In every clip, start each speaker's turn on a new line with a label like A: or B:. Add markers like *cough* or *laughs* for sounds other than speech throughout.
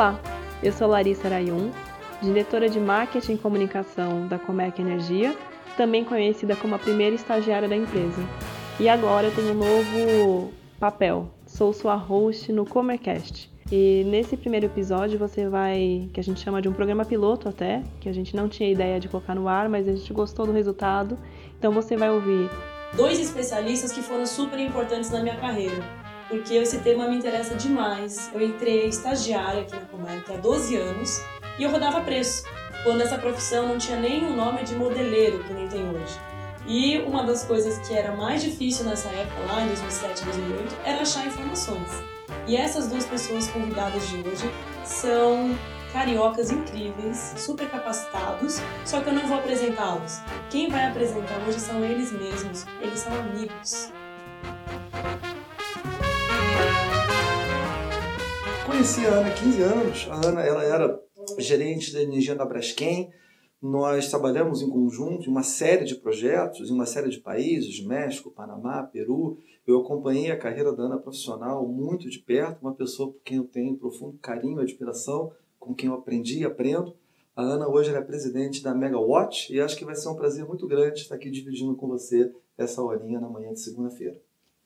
A: Olá, eu sou Larissa Arayun, diretora de Marketing e Comunicação da Comerc Energia, também conhecida como a primeira estagiária da empresa. E agora eu tenho um novo papel, sou sua host no Comercast. E nesse primeiro episódio você vai, que a gente chama de um programa piloto até, que a gente não tinha ideia de colocar no ar, mas a gente gostou do resultado. Então você vai ouvir
B: dois especialistas que foram super importantes na minha carreira porque esse tema me interessa demais. Eu entrei estagiária aqui na Comarca há 12 anos e eu rodava preço, quando essa profissão não tinha nem o nome de modeleiro que nem tem hoje. E uma das coisas que era mais difícil nessa época, lá em 2007, 2008, era achar informações. E essas duas pessoas convidadas de hoje são cariocas incríveis, super capacitados, só que eu não vou apresentá-los. Quem vai apresentar hoje são eles mesmos, eles são amigos.
C: Conheci a Ana há 15 anos. A Ana ela era gerente da energia da Braskem. Nós trabalhamos em conjunto em uma série de projetos, em uma série de países, México, Panamá, Peru. Eu acompanhei a carreira da Ana profissional muito de perto, uma pessoa por quem eu tenho profundo carinho e admiração, com quem eu aprendi e aprendo. A Ana hoje é presidente da Megawatt e acho que vai ser um prazer muito grande estar aqui dividindo com você essa horinha na manhã de segunda-feira.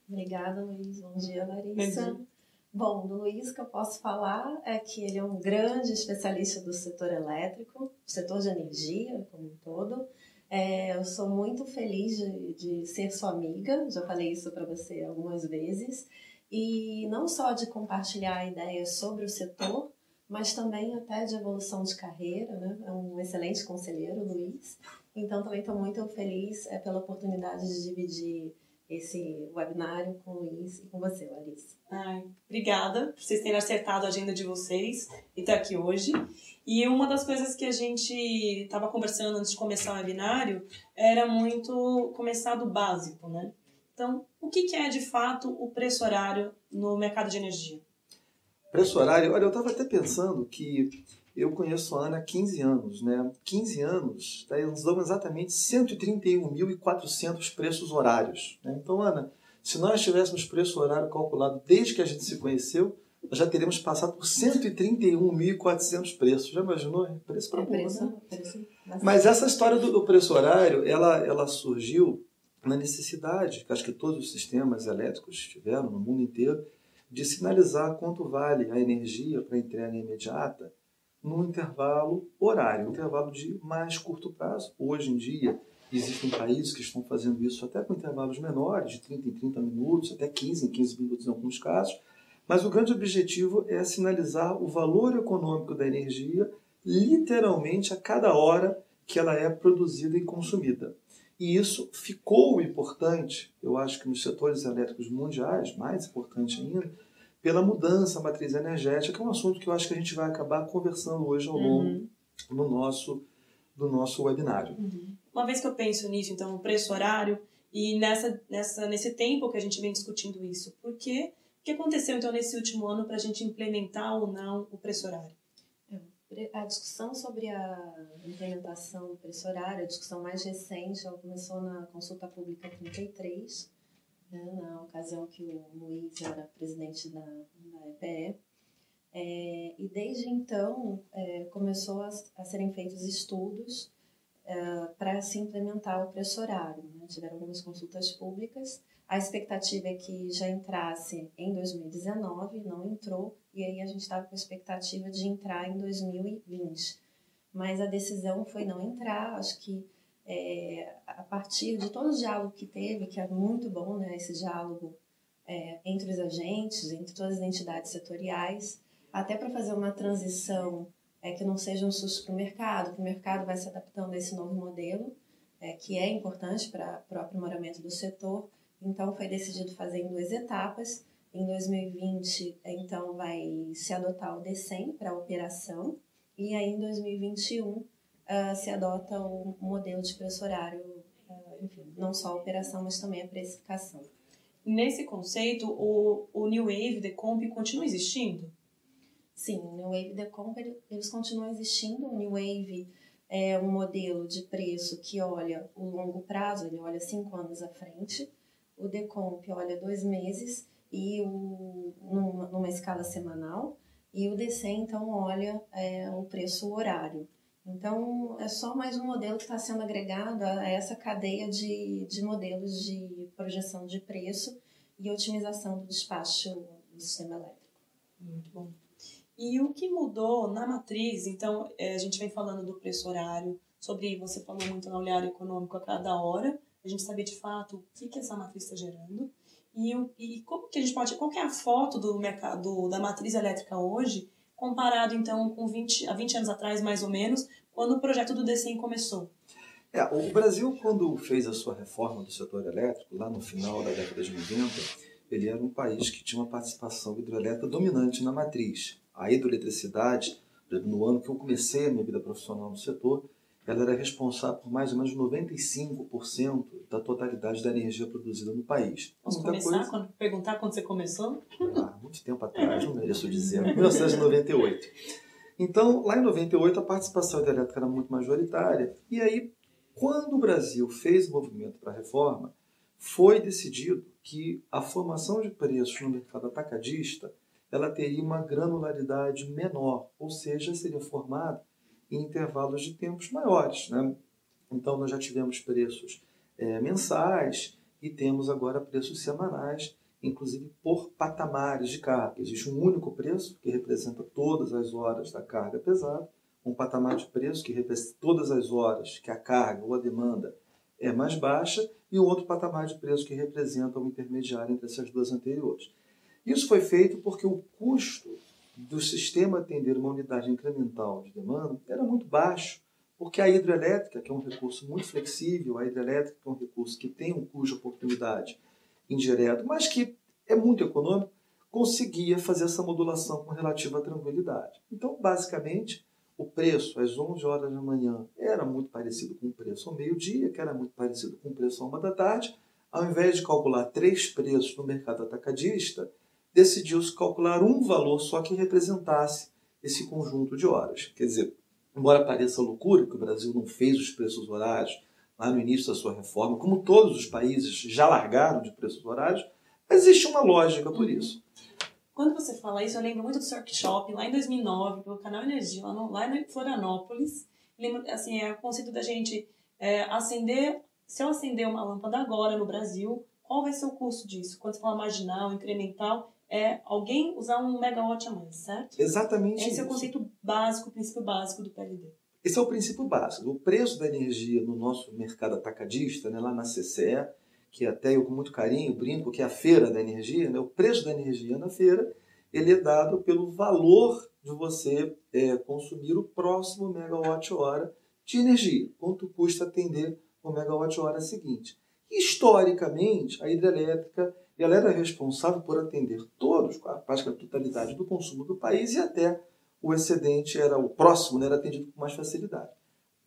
D: Obrigada, Luiz. Bom dia, Larissa. Bom, do Luiz, que eu posso falar é que ele é um grande especialista do setor elétrico, setor de energia como um todo. É, eu sou muito feliz de, de ser sua amiga, já falei isso para você algumas vezes, e não só de compartilhar ideias sobre o setor, mas também até de evolução de carreira, né? É um excelente conselheiro, Luiz. Então, também estou muito feliz é, pela oportunidade de dividir esse webinário com o Luiz e com você, Larissa.
B: Ai, obrigada por vocês terem acertado a agenda de vocês e estar aqui hoje. E uma das coisas que a gente estava conversando antes de começar o webinário era muito começar do básico, né? Então, o que é de fato o preço horário no mercado de energia?
C: Preço horário, olha, eu estava até pensando que eu conheço a Ana há 15 anos, né? 15 anos, daí nós damos exatamente 131.400 preços horários. Né? Então, Ana, se nós tivéssemos preço horário calculado desde que a gente se conheceu, nós já teríamos passado por 131.400 preços. Já imaginou? Preço para é preço, né? preço. Mas essa história do, do, preço horário, ela, ela surgiu na necessidade, que acho que todos os sistemas elétricos tiveram no mundo inteiro, de sinalizar quanto vale a energia para entrega imediata no intervalo horário, intervalo de mais curto prazo. Hoje em dia, existem países que estão fazendo isso até com intervalos menores, de 30 em 30 minutos, até 15 em 15 minutos em alguns casos. Mas o grande objetivo é sinalizar o valor econômico da energia literalmente a cada hora que ela é produzida e consumida. E isso ficou importante, eu acho que nos setores elétricos mundiais, mais importante ainda, pela mudança da matriz energética, que é um assunto que eu acho que a gente vai acabar conversando hoje ao longo uhum. do, nosso, do nosso webinário.
B: Uhum. Uma vez que eu penso nisso, então, o preço horário, e nessa, nessa, nesse tempo que a gente vem discutindo isso, por quê? O que aconteceu, então, nesse último ano para a gente implementar ou não o preço horário?
D: É, a discussão sobre a implementação do preço horário, a discussão mais recente, ela começou na consulta pública 33, né, na ocasião que o Luiz era presidente da, da EPE. É, e desde então é, começou a, a, serem feitos estudos é, para se implementar o preço horário. Né? Tiveram algumas consultas públicas. A expectativa é que já entrasse em 2019, não entrou, e aí a gente estava com a expectativa de entrar em 2020. Mas a decisão foi não entrar, acho que é, a partir de todo o diálogo que teve, que é muito bom, né, esse diálogo é, entre os agentes, entre todas as entidades setoriais, até para fazer uma transição é, que não seja um susto para o mercado, que o mercado vai se adaptando a esse novo modelo, é, que é importante para o aprimoramento do setor. Então, foi decidido fazer em duas etapas. Em 2020, então, vai se adotar o DECEM para a operação, e aí em 2021 uh, se adota o modelo de preço horário, uh, enfim, não só a operação, mas também a precificação.
B: Nesse conceito, o, o New Wave Decomp continua existindo?
D: Sim, o New Wave Decomp eles continuam existindo. O New Wave é um modelo de preço que olha o longo prazo, ele olha cinco anos à frente. O Decomp olha dois meses e o, numa, numa escala semanal. e o DC então olha é, o preço horário. Então, é só mais um modelo que está sendo agregado a essa cadeia de, de modelos de projeção de preço e otimização do despacho do sistema elétrico.
B: Muito bom. E o que mudou na matriz? Então, é, a gente vem falando do preço horário, sobre, você falou muito no olhar econômico a cada hora, a gente saber de fato o que, que essa matriz está gerando. E, e como que a gente pode, qual é a foto do mercado, da matriz elétrica hoje, comparado então com 20, há 20 anos atrás, mais ou menos, quando o projeto do DECEM começou?
C: É, o Brasil, quando fez a sua reforma do setor elétrico, lá no final da década de 90, ele era um país que tinha uma participação hidrelétrica dominante na matriz. A hidroeletricidade, no ano que eu comecei a minha vida profissional no setor, ela era responsável por mais ou menos 95% da totalidade da energia produzida no país.
B: Muita começar? Coisa... Quando, perguntar quando você começou?
C: Ah, muito tempo atrás, não mereço dizer. *laughs* 1998. Então, lá em 98, a participação hidrelétrica era muito majoritária. E aí, quando o Brasil fez o movimento para a reforma, foi decidido que a formação de preços no mercado atacadista ela teria uma granularidade menor, ou seja, seria formada em intervalos de tempos maiores. Né? Então, nós já tivemos preços é, mensais e temos agora preços semanais, inclusive por patamares de carga. Existe um único preço que representa todas as horas da carga pesada, um patamar de preço que representa todas as horas que a carga ou a demanda é mais baixa e um outro patamar de preço que representa o intermediário entre essas duas anteriores. Isso foi feito porque o custo do sistema atender uma unidade incremental de demanda era muito baixo, porque a hidrelétrica, que é um recurso muito flexível, a hidrelétrica é um recurso que tem um custo de oportunidade indireto, mas que é muito econômico, conseguia fazer essa modulação com relativa tranquilidade. Então, basicamente, o preço às 11 horas da manhã era muito parecido com o preço ao meio-dia, que era muito parecido com o preço à uma da tarde. Ao invés de calcular três preços no mercado atacadista, decidiu-se calcular um valor só que representasse esse conjunto de horas. Quer dizer, embora pareça loucura que o Brasil não fez os preços horários lá no início da sua reforma, como todos os países já largaram de preços horários, existe uma lógica por isso.
B: Quando você fala isso, eu lembro muito do Cirque Shopping, lá em 2009, pelo canal Energia, lá, no, lá em Florianópolis. Lembro, assim, é o conceito da gente é, acender, se eu acender uma lâmpada agora no Brasil, qual vai ser o custo disso? Quando você fala marginal, incremental, é alguém usar um megawatt a mais, certo?
C: Exatamente
B: Esse
C: isso.
B: é o conceito básico, o princípio básico do PLD.
C: Esse é o princípio básico. O preço da energia no nosso mercado atacadista, né, lá na CCE, que até eu com muito carinho brinco que é a feira da energia, né, o preço da energia na feira, ele é dado pelo valor de você é, consumir o próximo megawatt-hora de energia. Quanto custa atender o megawatt-hora seguinte. Historicamente, a hidrelétrica ela era responsável por atender todos, a praticamente totalidade do consumo do país e até o excedente era o próximo, né, era atendido com mais facilidade.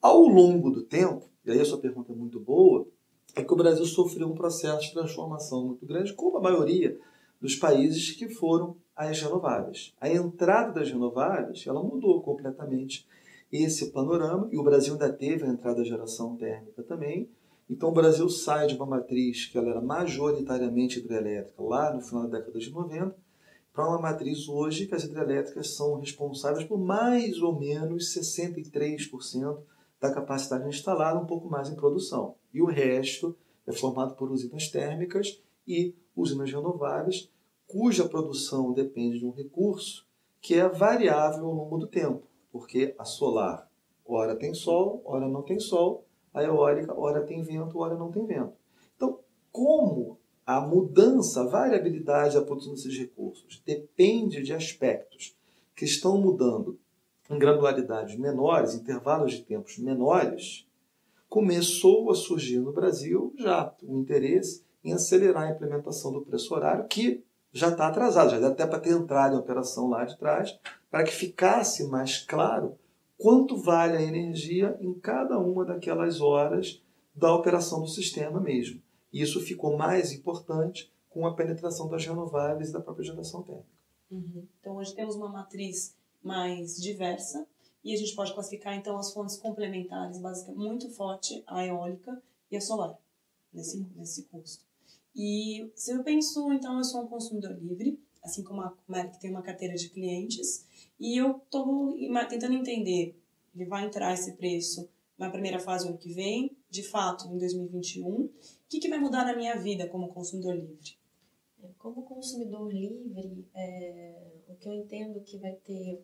C: Ao longo do tempo, e aí a sua pergunta é muito boa, é que o Brasil sofreu um processo de transformação muito grande, como a maioria dos países que foram às renováveis. A entrada das renováveis ela mudou completamente esse panorama e o Brasil ainda teve a entrada da geração térmica também, então o Brasil sai de uma matriz que ela era majoritariamente hidrelétrica lá no final da década de 90 para uma matriz hoje que as hidrelétricas são responsáveis por mais ou menos 63% da capacidade instalada, um pouco mais em produção. E o resto é formado por usinas térmicas e usinas renováveis, cuja produção depende de um recurso que é variável ao longo do tempo, porque a solar, ora tem sol, ora não tem sol, a eólica, ora tem vento, ora não tem vento. Então, como a mudança, a variabilidade da produção desses recursos depende de aspectos que estão mudando em granularidades menores, intervalos de tempos menores, começou a surgir no Brasil já o interesse em acelerar a implementação do preço horário, que já está atrasado, já deve até para ter entrado em operação lá de trás, para que ficasse mais claro quanto vale a energia em cada uma daquelas horas da operação do sistema mesmo. E isso ficou mais importante com a penetração das renováveis e da própria geração térmica.
B: Uhum. Então hoje temos uma matriz mais diversa e a gente pode classificar então as fontes complementares, basicamente muito forte a eólica e a solar nesse nesse custo. E se eu penso então eu sou um consumidor livre, assim como a Comerc tem uma carteira de clientes, e eu estou tentando entender, ele vai entrar esse preço na primeira fase ano que vem, de fato, em 2021, o que, que vai mudar na minha vida como consumidor livre?
D: É, como consumidor livre, é, o que eu entendo que vai ter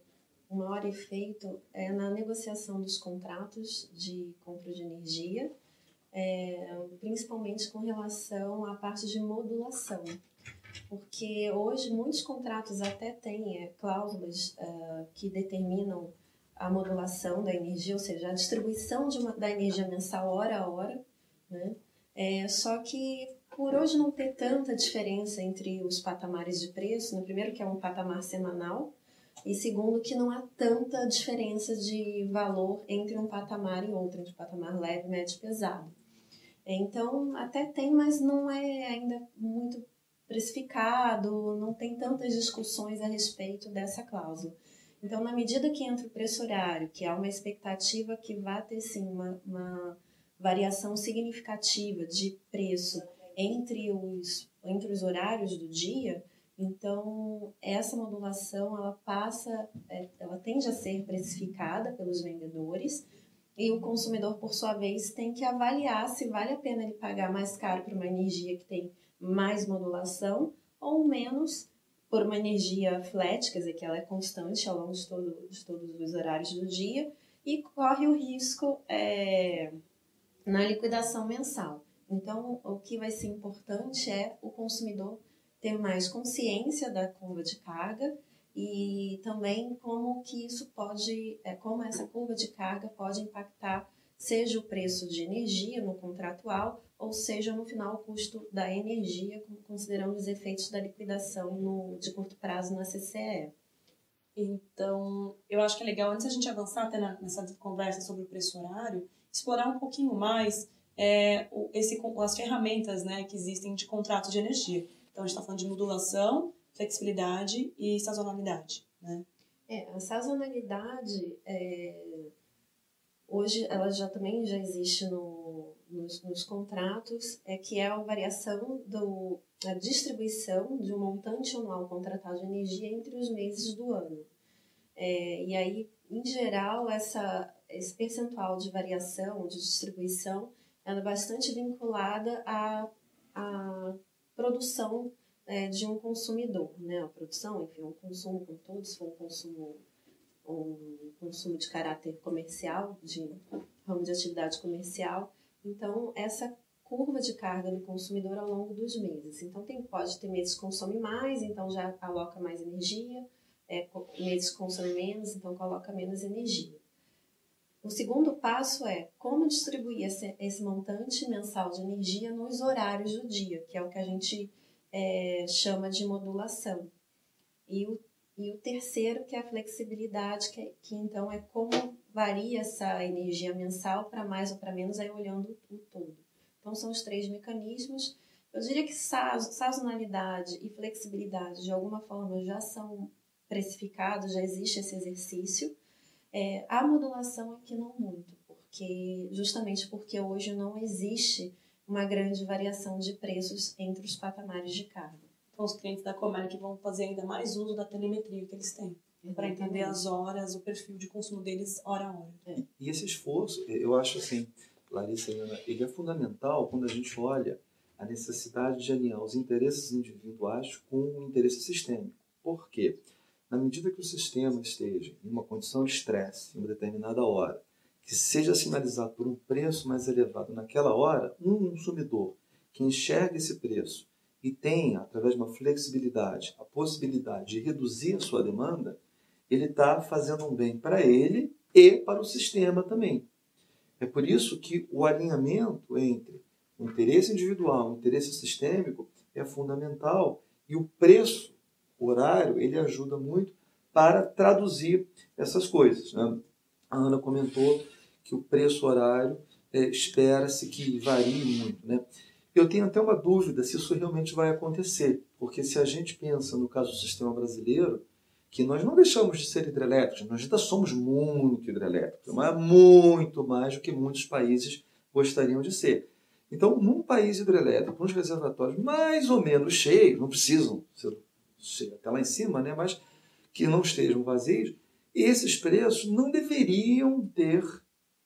D: o maior efeito é na negociação dos contratos de compra de energia, é, principalmente com relação à parte de modulação. Porque hoje muitos contratos até têm é, cláusulas uh, que determinam a modulação da energia, ou seja, a distribuição uma, da energia mensal hora a hora, né? É, só que por hoje não ter tanta diferença entre os patamares de preço, no primeiro que é um patamar semanal, e segundo que não há tanta diferença de valor entre um patamar e outro, entre patamar leve, médio e pesado. Então, até tem, mas não é ainda muito precificado, não tem tantas discussões a respeito dessa cláusula. Então, na medida que entra o preço horário, que há uma expectativa que vai ter sim uma, uma variação significativa de preço entre os, entre os horários do dia, então essa modulação ela passa, é, ela tende a ser precificada pelos vendedores e o consumidor, por sua vez, tem que avaliar se vale a pena ele pagar mais caro por uma energia que tem mais modulação ou menos por uma energia flat, quer dizer, que ela é constante ao longo de, todo, de todos os horários do dia, e corre o risco é, na liquidação mensal. Então, o que vai ser importante é o consumidor ter mais consciência da curva de carga e também como que isso pode, é, como essa curva de carga pode impactar seja o preço de energia no contratual ou seja no final o custo da energia, considerando os efeitos da liquidação no, de curto prazo na CCE.
B: Então, eu acho que é legal, antes a gente avançar até nessa conversa sobre o preço horário, explorar um pouquinho mais é, esse, as ferramentas né, que existem de contrato de energia. Então, a gente está falando de modulação, flexibilidade e sazonalidade. Né?
D: É, a sazonalidade, é, hoje, ela já também já existe no, nos, nos contratos, é que é a variação do, a distribuição de um montante anual contratado de energia entre os meses do ano. É, e aí, em geral, essa, esse percentual de variação, de distribuição, ela é bastante vinculada à, à produção é, de um consumidor, né? A produção, enfim, um consumo com todos, se for um consumo, um consumo de caráter comercial, de ramo de atividade comercial. Então, essa curva de carga do consumidor ao longo dos meses. Então, tem, pode ter meses que consome mais, então já aloca mais energia, é, meses que consome menos, então coloca menos energia. O segundo passo é como distribuir esse, esse montante mensal de energia nos horários do dia, que é o que a gente é, chama de modulação. E o, e o terceiro, que é a flexibilidade, que, que então é como varia essa energia mensal para mais ou para menos, aí olhando o todo. Então, são os três mecanismos. Eu diria que sazonalidade e flexibilidade, de alguma forma, já são precificados, já existe esse exercício. É, a modulação aqui não muito, porque justamente porque hoje não existe uma grande variação de preços entre os patamares de carga.
B: Então, os clientes da Comerc vão fazer ainda mais uso da telemetria que eles têm, para entender as horas, o perfil de consumo deles hora a hora.
C: É. E esse esforço, eu acho assim, Larissa, ele é fundamental quando a gente olha a necessidade de alinhar os interesses individuais com o interesse sistêmico. Por quê? Na medida que o sistema esteja em uma condição de estresse em uma determinada hora, que seja sinalizado por um preço mais elevado naquela hora, um consumidor que enxerga esse preço e tenha, através de uma flexibilidade, a possibilidade de reduzir a sua demanda, ele está fazendo um bem para ele e para o sistema também. É por isso que o alinhamento entre o interesse individual e o interesse sistêmico é fundamental e o preço o horário ele ajuda muito para traduzir essas coisas. Né? A Ana comentou que o preço horário é, espera-se que varie muito. Né? Eu tenho até uma dúvida se isso realmente vai acontecer, porque se a gente pensa no caso do sistema brasileiro, que nós não deixamos de ser hidrelétricos, nós ainda somos muito hidrelétricos, mas muito mais do que muitos países gostariam de ser. Então, num país hidrelétrico, com os reservatórios mais ou menos cheios, não precisam ser até lá em cima, né? mas que não estejam vazios, esses preços não deveriam ter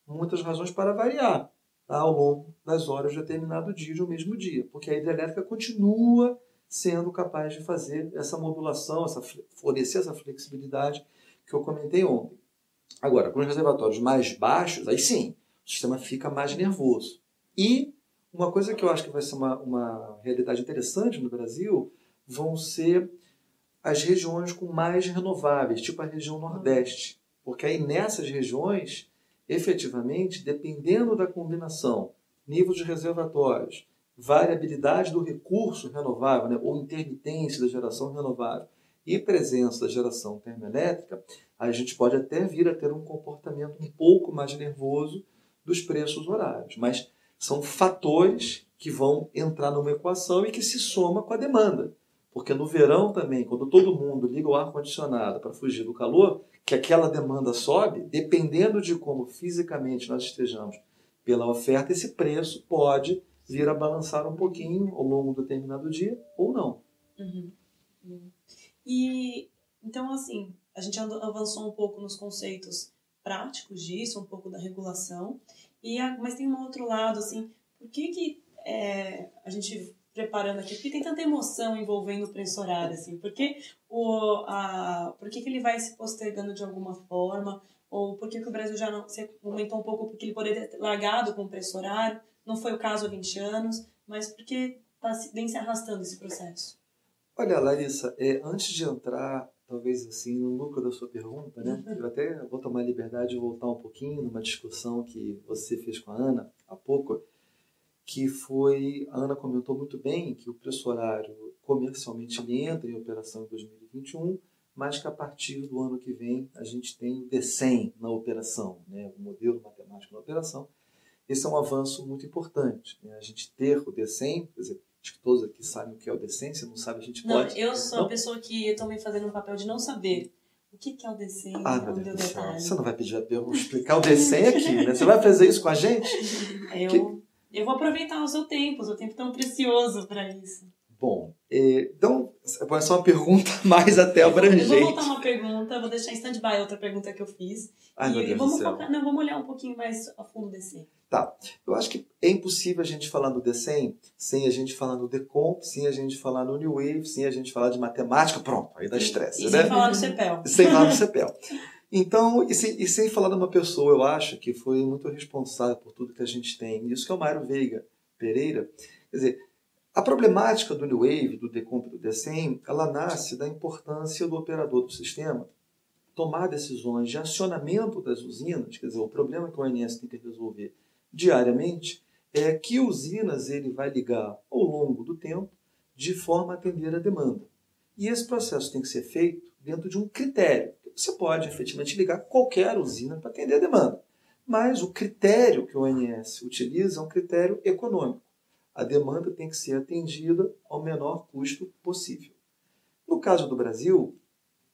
C: muitas razões para variar? Ao longo das horas de determinado dia de um mesmo dia, porque a hidrelétrica continua sendo capaz de fazer essa modulação, essa, fornecer essa flexibilidade que eu comentei ontem. Agora, com os reservatórios mais baixos, aí sim, o sistema fica mais nervoso. E uma coisa que eu acho que vai ser uma, uma realidade interessante no Brasil vão ser as regiões com mais renováveis, tipo a região Nordeste. Porque aí nessas regiões, efetivamente, dependendo da combinação, nível de reservatórios, variabilidade do recurso renovável, né, ou intermitência da geração renovável e presença da geração termoelétrica, a gente pode até vir a ter um comportamento um pouco mais nervoso dos preços horários. Mas são fatores que vão entrar numa equação e que se soma com a demanda. Porque no verão também, quando todo mundo liga o ar-condicionado para fugir do calor, que aquela demanda sobe, dependendo de como fisicamente nós estejamos pela oferta, esse preço pode vir a balançar um pouquinho ao longo do determinado dia ou não.
B: Uhum. E então, assim, a gente avançou um pouco nos conceitos práticos disso, um pouco da regulação, e a, mas tem um outro lado, assim, por que, que é, a gente preparando aqui, por que tem tanta emoção envolvendo o preço horário, assim, por que, o, a, por que, que ele vai se postergando de alguma forma, ou por que, que o Brasil já não, você comentou um pouco porque ele poderia ter largado com o preço horário, não foi o caso há 20 anos, mas por que tá, vem se arrastando esse processo?
C: Olha, Larissa, é, antes de entrar talvez assim, no núcleo da sua pergunta, né? Eu até vou tomar liberdade de voltar um pouquinho numa discussão que você fez com a Ana há pouco, que foi, a Ana comentou muito bem que o preço horário comercialmente ele entra em operação em 2021, mas que a partir do ano que vem a gente tem o D100 na operação, né? o modelo matemático na operação. Esse é um avanço muito importante. Né? A gente ter o D100, quer dizer, acho que todos aqui sabem o que é o decência, não sabe, a gente
B: não,
C: pode.
B: Eu sou não? a pessoa que estou me fazendo um papel de não saber. O que, que é o decência?
C: Ah, meu Deus do céu. Você não vai pedir a eu explicar o decência aqui, né? Você vai fazer isso com a gente? *laughs*
B: Eu, que... eu vou aproveitar o seu tempo, o seu tempo tão precioso para isso.
C: Bom, é, então, é só uma pergunta *laughs* mais até abrangente.
B: Eu vou voltar uma pergunta, vou deixar em stand-by outra pergunta que eu fiz.
C: Ai,
B: e, vamos
C: do.
B: Focar, não, vamos olhar um pouquinho mais a fundo desse.
C: Tá. Eu acho que é impossível a gente falar no D100 sem a gente falar no Decomp, sem a gente falar no New Wave, sem a gente falar de matemática, pronto, aí dá estresse, né?
B: sem falar no CEPEL.
C: Sem falar no CEPEL. *laughs* Então, e sem, e sem falar de uma pessoa, eu acho, que foi muito responsável por tudo que a gente tem, isso que é o Mário Veiga Pereira. Quer dizer, a problemática do New Wave, do Decomp e do D100, ela nasce da importância do operador do sistema tomar decisões de acionamento das usinas, quer dizer, o problema que o ONS tem que resolver diariamente é que usinas ele vai ligar ao longo do tempo de forma a atender a demanda. E esse processo tem que ser feito dentro de um critério. Você pode efetivamente ligar qualquer usina para atender a demanda, mas o critério que o ONS utiliza é um critério econômico. A demanda tem que ser atendida ao menor custo possível. No caso do Brasil,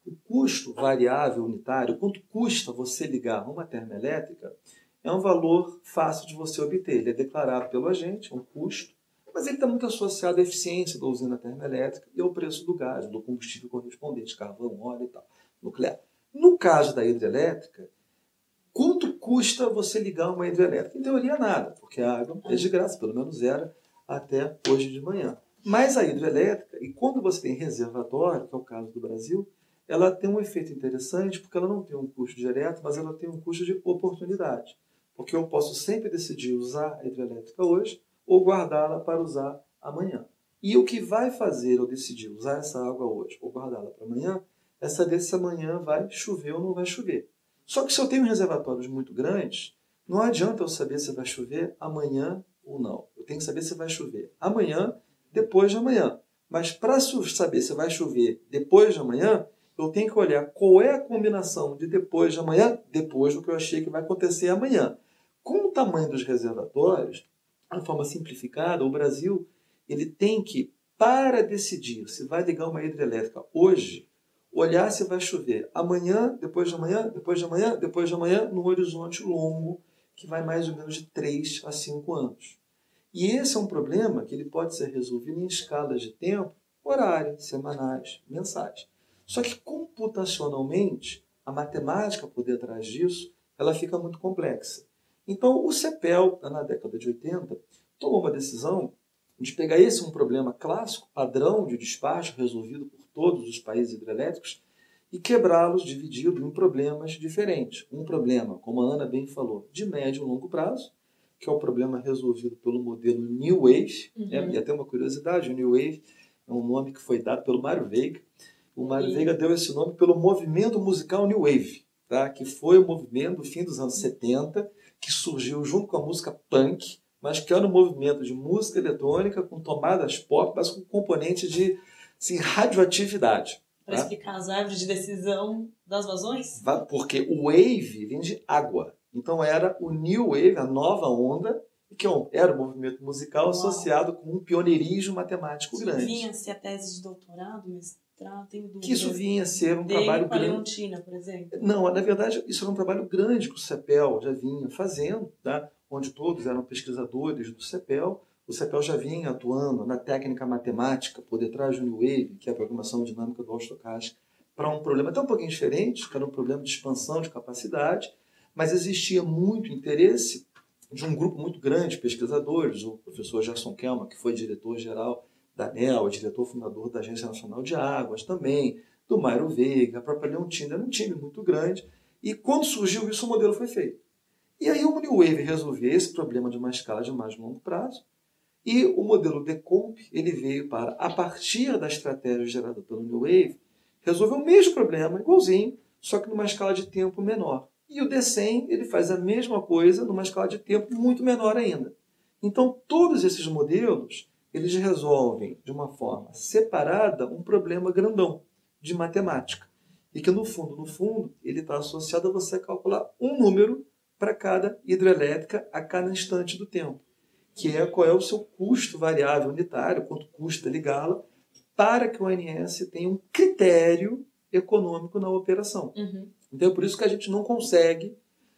C: o custo variável unitário, quanto custa você ligar uma termoelétrica, é um valor fácil de você obter. Ele é declarado pelo agente, é um custo, mas ele está muito associado à eficiência da usina termoelétrica e ao preço do gás, do combustível correspondente, carvão, óleo e tal, nuclear. No caso da hidrelétrica, quanto custa você ligar uma hidrelétrica? Em teoria, nada, porque a água é de graça, pelo menos era até hoje de manhã. Mas a hidrelétrica, e quando você tem reservatório, que é o caso do Brasil, ela tem um efeito interessante porque ela não tem um custo direto, mas ela tem um custo de oportunidade porque eu posso sempre decidir usar a hidrelétrica hoje ou guardá-la para usar amanhã. E o que vai fazer eu decidir usar essa água hoje ou guardá-la para amanhã é saber se amanhã vai chover ou não vai chover. Só que se eu tenho reservatórios muito grandes, não adianta eu saber se vai chover amanhã ou não. Eu tenho que saber se vai chover amanhã, depois de amanhã. Mas para saber se vai chover depois de amanhã, eu tenho que olhar qual é a combinação de depois de amanhã, depois do que eu achei que vai acontecer amanhã. Com o tamanho dos reservatórios, de forma simplificada, o Brasil ele tem que, para decidir se vai ligar uma hidrelétrica hoje, olhar se vai chover amanhã, depois de amanhã, depois de amanhã, depois de amanhã, no horizonte longo, que vai mais ou menos de 3 a 5 anos. E esse é um problema que ele pode ser resolvido em escalas de tempo horárias, semanais, mensais. Só que computacionalmente, a matemática por detrás disso, ela fica muito complexa. Então, o CEPEL, na década de 80, tomou uma decisão de pegar esse um problema clássico, padrão de despacho resolvido por todos os países hidrelétricos, e quebrá-los dividido em problemas diferentes. Um problema, como a Ana bem falou, de médio e longo prazo, que é o problema resolvido pelo modelo New Wave. Uhum. Né? E até uma curiosidade, o New Wave é um nome que foi dado pelo Mário Veiga. O Mário uhum. Veiga deu esse nome pelo movimento musical New Wave, tá? que foi o movimento do fim dos anos 70, que surgiu junto com a música punk, mas que era um movimento de música eletrônica com tomadas pop, mas com componente de assim, radioatividade.
B: Para tá? explicar as árvores de decisão das vazões?
C: Porque o wave vem de água. Então era o New Wave, a nova onda, que era um movimento musical Uau. associado com um pioneirismo matemático
B: que
C: grande.
B: vinha ser a tese de doutorado, mestrado, tenho dúvidas.
C: Que isso vinha a ser um trabalho
B: grande. por exemplo.
C: Não, na verdade, isso era um trabalho grande que o CEPEL já vinha fazendo, tá? onde todos eram pesquisadores do CEPEL, o CEPEL já vinha atuando na técnica matemática por detrás do New Wave, que é a programação dinâmica do Oshokashka, para um problema até um pouquinho diferente, que era um problema de expansão de capacidade, mas existia muito interesse de um grupo muito grande de pesquisadores, o professor Gerson Kelma, que foi diretor-geral da ANEL, diretor fundador da Agência Nacional de Águas também, do Mairo Veiga, a própria Leontina, era um time muito grande, e quando surgiu isso, o modelo foi feito. E aí o New Wave resolvia esse problema de uma escala de mais longo prazo, e o modelo Decomp ele veio para, a partir da estratégia gerada pelo New Wave, resolver o mesmo problema, igualzinho, só que numa escala de tempo menor. E o D100 ele faz a mesma coisa numa escala de tempo muito menor ainda. Então, todos esses modelos, eles resolvem de uma forma separada um problema grandão de matemática. E que, no fundo, no fundo, ele está associado a você calcular um número para cada hidrelétrica a cada instante do tempo que é qual é o seu custo variável unitário, quanto custa ligá-la, para que o ONS tenha um critério econômico na operação. Uhum. Então é por isso que a gente não consegue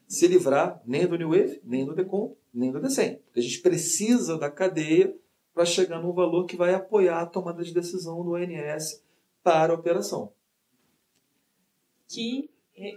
C: se livrar nem do New Wave, nem do Decom, nem do D100. Porque a gente precisa da cadeia para chegar num valor que vai apoiar a tomada de decisão do ONS para a operação.
B: Que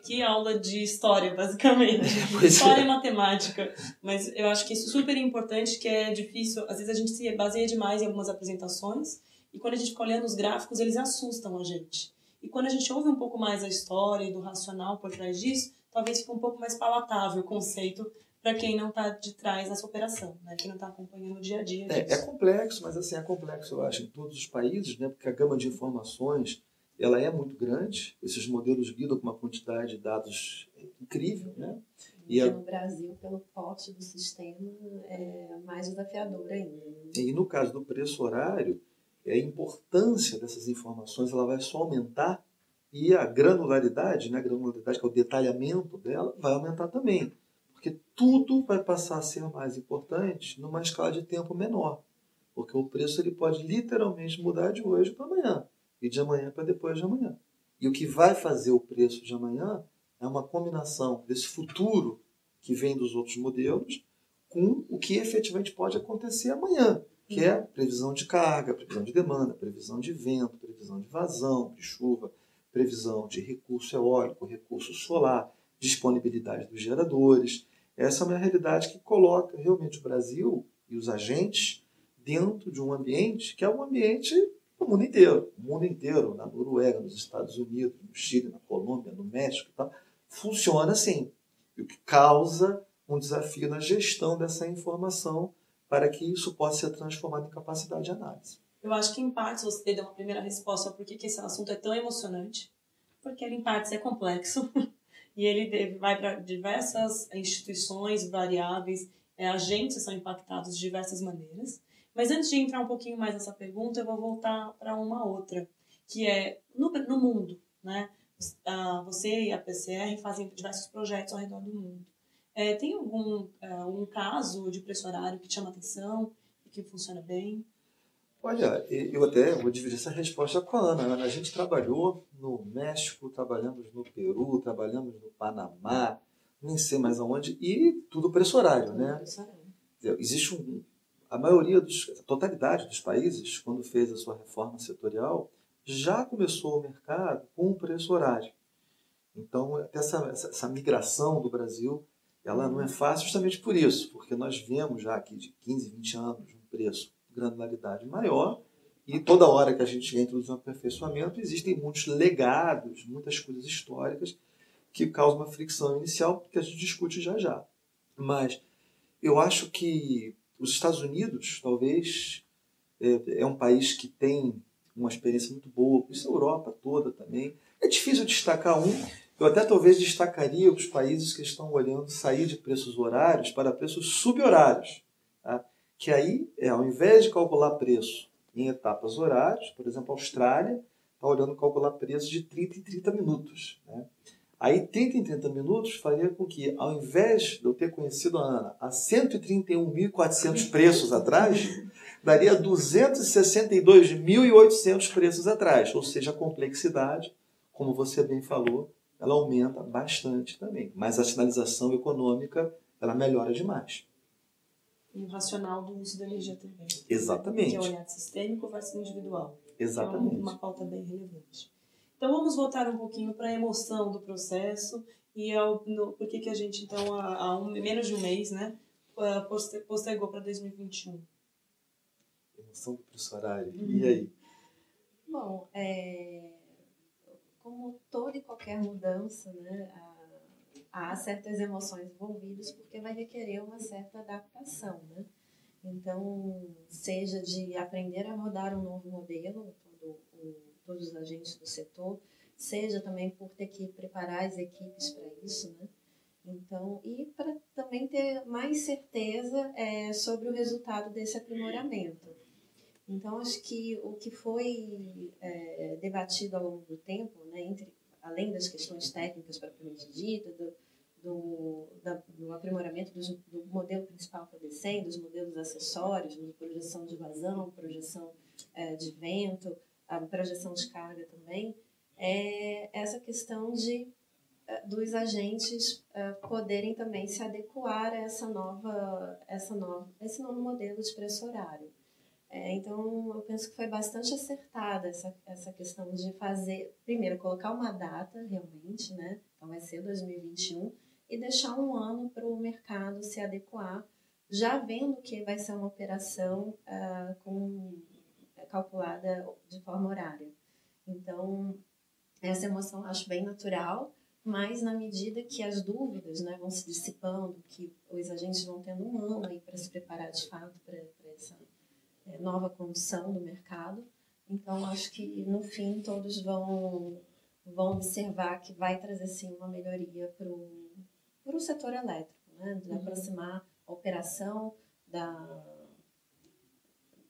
B: que aula de história, basicamente. *laughs* história é. e matemática. Mas eu acho que isso é super importante, que é difícil. Às vezes a gente se baseia demais em algumas apresentações e quando a gente fica olhando os gráficos, eles assustam a gente. E quando a gente ouve um pouco mais a história e do racional por trás disso, talvez fique um pouco mais palatável o conceito para quem não está de trás dessa operação, né? quem não está acompanhando o dia a dia.
C: É, é, complexo, mas assim, é complexo, eu acho, em todos os países, né? porque a gama de informações ela é muito grande. Esses modelos lidam com uma quantidade de dados incrível, né?
D: E a... no Brasil, pelo porte do sistema, é mais desafiador ainda.
C: E no caso do preço horário, a importância dessas informações ela vai só aumentar e a granularidade, né, a granularidade que é o detalhamento dela, vai aumentar também. Porque tudo vai passar a ser mais importante numa escala de tempo menor. Porque o preço ele pode literalmente mudar de hoje para amanhã e de amanhã para depois de amanhã. E o que vai fazer o preço de amanhã é uma combinação desse futuro que vem dos outros modelos com o que efetivamente pode acontecer amanhã, que é previsão de carga, previsão de demanda, previsão de vento, previsão de vazão, de chuva, previsão de recurso eólico, recurso solar, disponibilidade dos geradores. Essa é uma realidade que coloca realmente o Brasil e os agentes dentro de um ambiente que é um ambiente no mundo inteiro, o mundo inteiro, na Noruega, nos Estados Unidos, no Chile, na Colômbia, no México e tal, funciona assim. O que causa um desafio na gestão dessa informação para que isso possa ser transformado em capacidade de análise.
B: Eu acho que, em partes, você deu uma primeira resposta por que esse assunto é tão emocionante, porque ele, em partes, é complexo *laughs* e ele vai para diversas instituições variáveis, é, agentes são impactados de diversas maneiras. Mas antes de entrar um pouquinho mais nessa pergunta, eu vou voltar para uma outra, que é no, no mundo, né? Você e a PCR fazem diversos projetos ao redor do mundo. É, tem algum é, um caso de pressionário que te chama atenção e que funciona bem?
C: Olha, eu até vou dividir essa resposta com a Ana. A gente trabalhou no México, trabalhamos no Peru, trabalhamos no Panamá, nem sei mais aonde, e tudo pressionário, né? Pressiorário. Existe um, a maioria dos, a totalidade dos países, quando fez a sua reforma setorial, já começou o mercado com um preço horário. Então, essa, essa, migração do Brasil, ela não é fácil justamente por isso, porque nós vemos já aqui de 15, 20 anos um preço de granularidade maior, e toda hora que a gente introduzir um aperfeiçoamento, existem muitos legados, muitas coisas históricas que causam uma fricção inicial que a gente discute já já. Mas eu acho que os Estados Unidos, talvez, é, é um país que tem uma experiência muito boa, isso a Europa toda também. É difícil destacar um, eu até talvez destacaria os países que estão olhando sair de preços horários para preços subhorários. Tá? Que aí, é, ao invés de calcular preço em etapas horárias, por exemplo, a Austrália está olhando calcular preços de 30 em 30 minutos. Né? Aí 30 em 30 minutos faria com que, ao invés de eu ter conhecido a Ana a 131.400 preços atrás, daria 262.800 preços atrás. Ou seja, a complexidade, como você bem falou, ela aumenta bastante também. Mas a sinalização econômica, ela melhora demais
B: e o racional do uso da energia também.
C: Exatamente.
B: Que é olhar sistêmico versus individual.
C: Exatamente.
B: É uma pauta bem relevante. Então vamos voltar um pouquinho para a emoção do processo e ao, no, por que que a gente então há, há um, menos de um mês, né, postergou para 2021.
C: Emoção do horário. Uhum. E aí?
D: Bom, é, como toda e qualquer mudança, né, a, há certas emoções envolvidas porque vai requerer uma certa adaptação, né? Então, seja de aprender a rodar um novo modelo, todo, o, todos os agentes do setor, seja também por ter que preparar as equipes para isso, né? Então, e para também ter mais certeza é, sobre o resultado desse aprimoramento. Então, acho que o que foi é, debatido ao longo do tempo, né, entre, além das questões técnicas propriamente dita, do, do, da, do aprimoramento do, do, modelo principal PDC, dos modelos acessórios, de projeção de vazão, projeção é, de vento, a projeção de carga também, é essa questão de é, dos agentes é, poderem também se adequar a essa nova, essa nova, esse novo modelo de preço horário. É, então, eu penso que foi bastante acertada essa, essa questão de fazer, primeiro, colocar uma data realmente, né? Então, vai ser 2021, e deixar um ano para o mercado se adequar, já vendo que vai ser uma operação uh, com, calculada de forma horária. Então, essa emoção eu acho bem natural, mas na medida que as dúvidas né, vão se dissipando, que os agentes vão tendo um ano aí para se preparar de fato para essa é, nova condição do mercado, então acho que no fim todos vão, vão observar que vai trazer sim uma melhoria para o para o setor elétrico, né? de uhum. aproximar a operação da,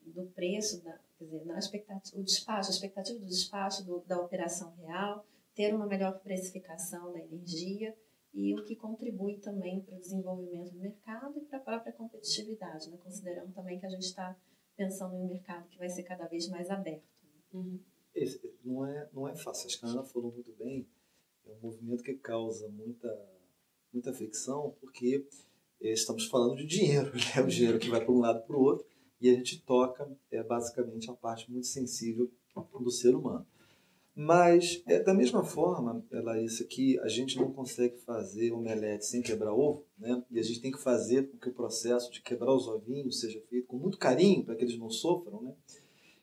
D: do preço, da, quer dizer, na expectativa, o despacho, a expectativa do despacho do, da operação real, ter uma melhor precificação da energia e o que contribui também para o desenvolvimento do mercado e para a própria competitividade, né? considerando também que a gente está pensando em um mercado que vai ser cada vez mais aberto.
C: Uhum. Esse, não, é, não é fácil, acho que a Ana falou muito bem, é um movimento que causa muita muita fricção, porque estamos falando de dinheiro, *laughs* né? o dinheiro que vai para um lado para o outro, e a gente toca é, basicamente a parte muito sensível do ser humano. Mas, é, da mesma forma, é, Larissa, que a gente não consegue fazer omelete sem quebrar ovo, né? e a gente tem que fazer com que o processo de quebrar os ovinhos seja feito com muito carinho para que eles não sofram, né?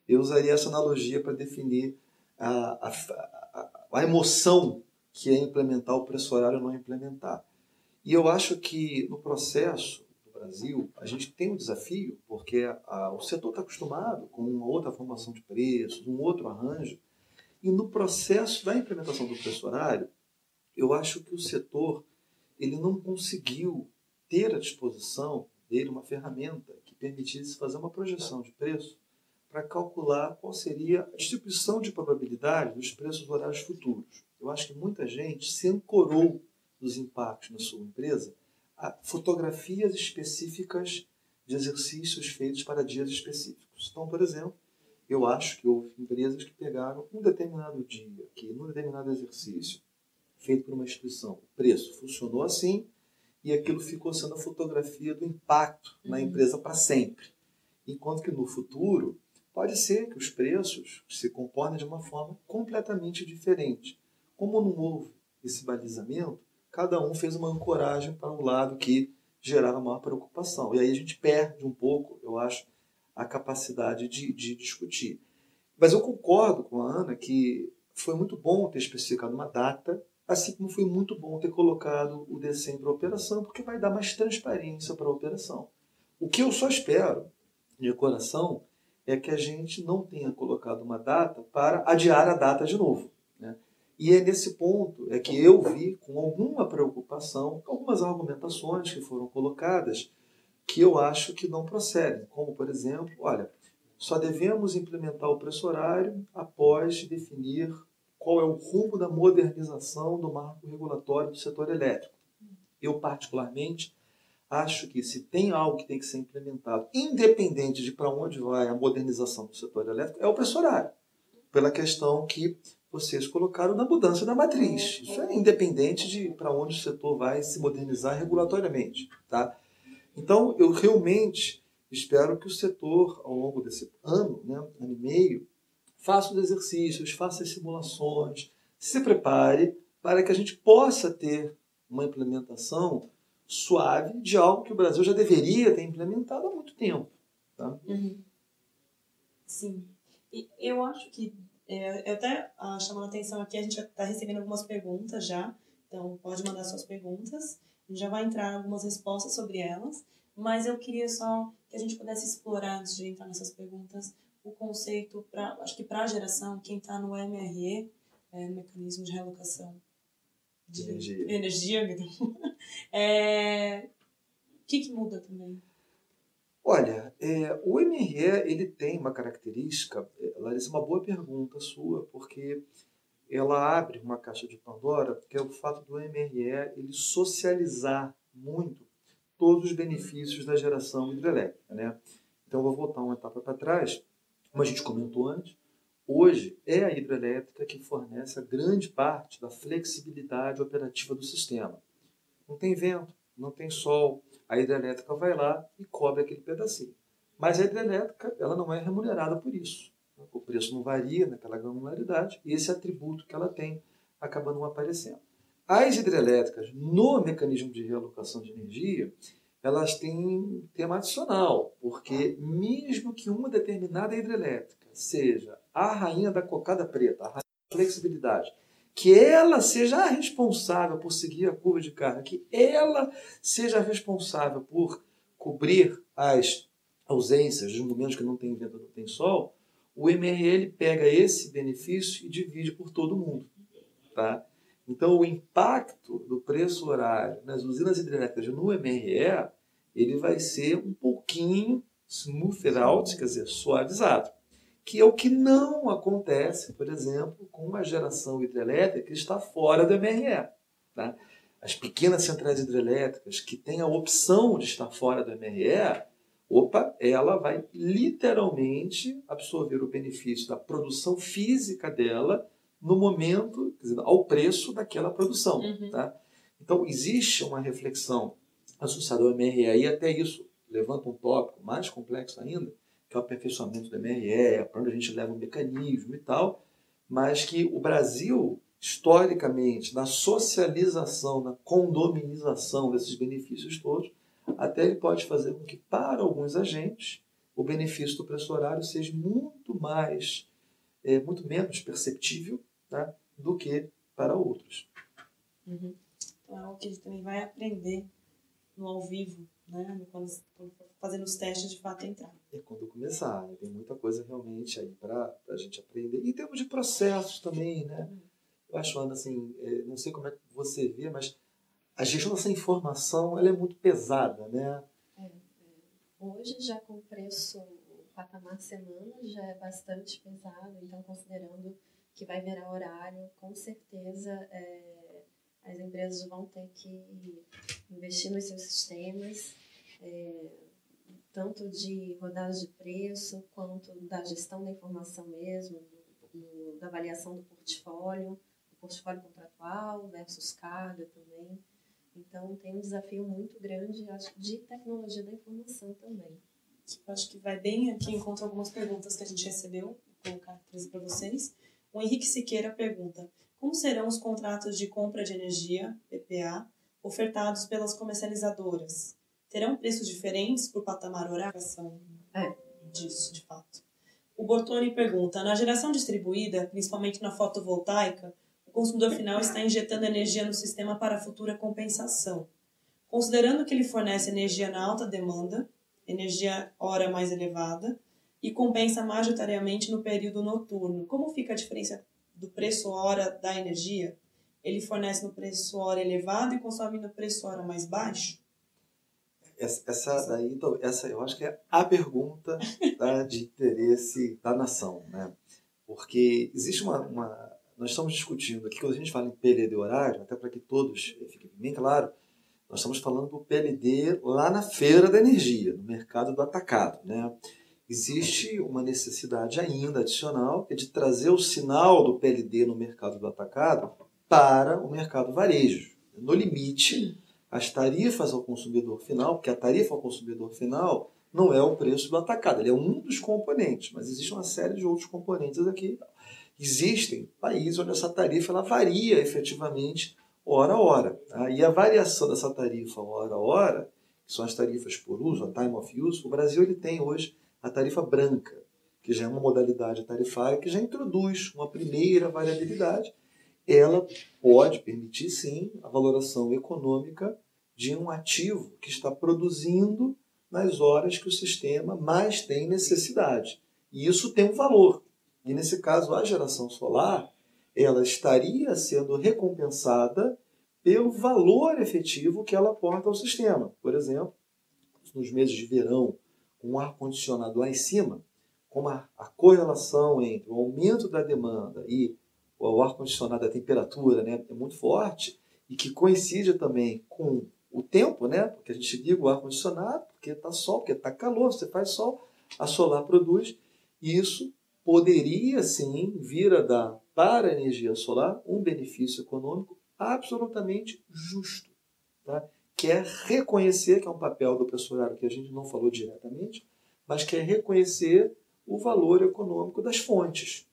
C: eu usaria essa analogia para definir a, a, a, a emoção que é implementar o preço horário ou não implementar. E eu acho que no processo Brasil, a gente tem um desafio, porque a, o setor está acostumado com uma outra formação de preços, um outro arranjo, e no processo da implementação do preço horário, eu acho que o setor ele não conseguiu ter à disposição dele uma ferramenta que permitisse fazer uma projeção de preço para calcular qual seria a distribuição de probabilidade dos preços horários futuros. Eu acho que muita gente se ancorou dos impactos na sua empresa fotografias específicas de exercícios feitos para dias específicos. Então, por exemplo, eu acho que houve empresas que pegaram um determinado dia, que num determinado exercício feito por uma instituição, o preço funcionou assim e aquilo ficou sendo a fotografia do impacto na uhum. empresa para sempre. Enquanto que no futuro, pode ser que os preços se comportem de uma forma completamente diferente. Como não houve esse balizamento, cada um fez uma ancoragem para um lado que gerava maior preocupação. E aí a gente perde um pouco, eu acho, a capacidade de, de discutir. Mas eu concordo com a Ana que foi muito bom ter especificado uma data, assim como foi muito bom ter colocado o DCM para a operação, porque vai dar mais transparência para a operação. O que eu só espero, de coração, é que a gente não tenha colocado uma data para adiar a data de novo. E é nesse ponto é que eu vi com alguma preocupação algumas argumentações que foram colocadas que eu acho que não procedem, como por exemplo, olha, só devemos implementar o preço horário após definir qual é o rumo da modernização do marco regulatório do setor elétrico. Eu, particularmente, acho que se tem algo que tem que ser implementado, independente de para onde vai a modernização do setor elétrico, é o preço horário, pela questão que vocês colocaram na mudança da matriz. Isso é independente de para onde o setor vai se modernizar regulatoriamente. Tá? Então, eu realmente espero que o setor, ao longo desse ano, né, ano e meio, faça os exercícios, faça as simulações, se prepare para que a gente possa ter uma implementação suave de algo que o Brasil já deveria ter implementado há muito tempo. Tá?
B: Uhum. Sim. E eu acho que, é, eu até ah, chamando a atenção aqui, a gente está recebendo algumas perguntas já, então pode mandar suas perguntas, a gente já vai entrar algumas respostas sobre elas, mas eu queria só que a gente pudesse explorar, antes de entrar nessas perguntas, o conceito, pra, acho que para a geração, quem está no MRE, é, Mecanismo de Realocação
C: de energia,
B: energia então, *laughs* é, o que, que muda também?
C: Olha, é, o MRE ele tem uma característica, é, Larissa, uma boa pergunta sua, porque ela abre uma caixa de Pandora, que é o fato do MRE ele socializar muito todos os benefícios da geração hidrelétrica. Né? Então, vou voltar uma etapa para trás. Como a gente comentou antes, hoje é a hidrelétrica que fornece a grande parte da flexibilidade operativa do sistema. Não tem vento, não tem sol, a hidrelétrica vai lá e cobre aquele pedacinho. Mas a hidrelétrica ela não é remunerada por isso. O preço não varia naquela granularidade e esse atributo que ela tem acaba não aparecendo. As hidrelétricas, no mecanismo de realocação de energia, elas têm tema adicional, porque mesmo que uma determinada hidrelétrica seja a rainha da cocada preta, a rainha da flexibilidade, que ela seja a responsável por seguir a curva de carga, que ela seja responsável por cobrir as ausências dos momentos que não tem vento, não tem sol, o MRL pega esse benefício e divide por todo mundo. Tá? Então, o impacto do preço horário nas usinas hidrelétricas no MRE, ele vai ser um pouquinho smoothed out, quer dizer, suavizado. Que é o que não acontece, por exemplo, com uma geração hidrelétrica que está fora do MRE. Tá? As pequenas centrais hidrelétricas que têm a opção de estar fora do MRE, opa, ela vai literalmente absorver o benefício da produção física dela no momento, dizer, ao preço daquela produção. Uhum. Tá? Então, existe uma reflexão associada ao MRE, e até isso levanta um tópico mais complexo ainda, que é o aperfeiçoamento do MRE, para onde a gente leva um mecanismo e tal, mas que o Brasil, historicamente, na socialização, na condominização desses benefícios todos, até ele pode fazer com que, para alguns agentes, o benefício do preço horário seja muito mais, é, muito menos perceptível tá? do que para outros.
B: Uhum. Então é algo que a gente também vai aprender no ao vivo, né? quando, quando fazendo os testes de fato entrar.
C: É quando começar, né? tem muita coisa realmente aí para a gente aprender. E em termos de processos também, né? Eu acho, Ana, assim, é, não sei como é que você vê, mas a gestão dessa informação ela é muito pesada, né?
D: É, é. Hoje, já com o preço, patamar semana já é bastante pesado, então considerando que vai virar horário, com certeza é, as empresas vão ter que investir nos seus sistemas, é, tanto de rodadas de preço, quanto da gestão da informação mesmo, do, do, da avaliação do portfólio, do portfólio contratual versus carga também. Então, tem um desafio muito grande, acho, de tecnologia da informação também.
B: acho que vai bem aqui, encontro algumas perguntas que a gente recebeu, vou colocar para vocês. O Henrique Siqueira pergunta: Como serão os contratos de compra de energia, PPA, ofertados pelas comercializadoras? Terão preços diferentes por patamar horário?
D: É.
B: Disso, de fato. O Bortoni pergunta: Na geração distribuída, principalmente na fotovoltaica, o consumidor final está injetando energia no sistema para futura compensação. Considerando que ele fornece energia na alta demanda, energia hora mais elevada, e compensa majoritariamente no período noturno. Como fica a diferença do preço hora da energia? Ele fornece no preço hora elevado e consome no preço hora mais baixo?
C: Essa, daí, então, essa eu acho que é a pergunta *laughs* tá, de interesse da nação, né? Porque existe uma, uma, nós estamos discutindo aqui quando a gente fala em PLD horário, até para que todos fiquem bem claro, nós estamos falando do PLD lá na feira da energia, no mercado do atacado, né? existe uma necessidade ainda adicional, que é de trazer o sinal do PLD no mercado do atacado para o mercado varejo. No limite, as tarifas ao consumidor final, porque a tarifa ao consumidor final não é o preço do atacado, ele é um dos componentes, mas existe uma série de outros componentes aqui. Existem países onde essa tarifa ela varia efetivamente hora a hora. Tá? E a variação dessa tarifa hora a hora, que são as tarifas por uso, a time of use, o Brasil ele tem hoje a tarifa branca, que já é uma modalidade tarifária que já introduz uma primeira variabilidade. Ela pode permitir, sim, a valoração econômica de um ativo que está produzindo nas horas que o sistema mais tem necessidade. E isso tem um valor. E nesse caso, a geração solar, ela estaria sendo recompensada pelo valor efetivo que ela aporta ao sistema. Por exemplo, nos meses de verão um ar-condicionado lá em cima, como a, a, correlação entre o aumento da demanda e o ar-condicionado, a temperatura, né, é muito forte, e que coincide também com o tempo, né, porque a gente liga o ar-condicionado, porque está sol, porque está calor, você faz sol, a solar produz, e isso poderia sim vir a dar para a energia solar um benefício econômico absolutamente justo. Tá? que é reconhecer, que é um papel do professorado que a gente não falou diretamente, mas que é reconhecer o valor econômico das fontes.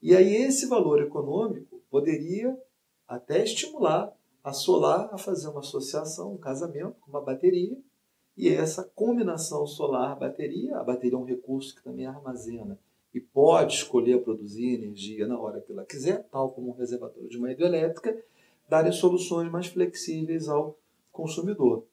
C: E aí esse valor econômico poderia até estimular a solar a fazer uma associação, um casamento com uma bateria, e essa combinação solar-bateria, a bateria é um recurso que também armazena e pode escolher produzir energia na hora que ela quiser, tal como um reservatório de uma hidrelétrica, darem soluções mais flexíveis ao consumidor.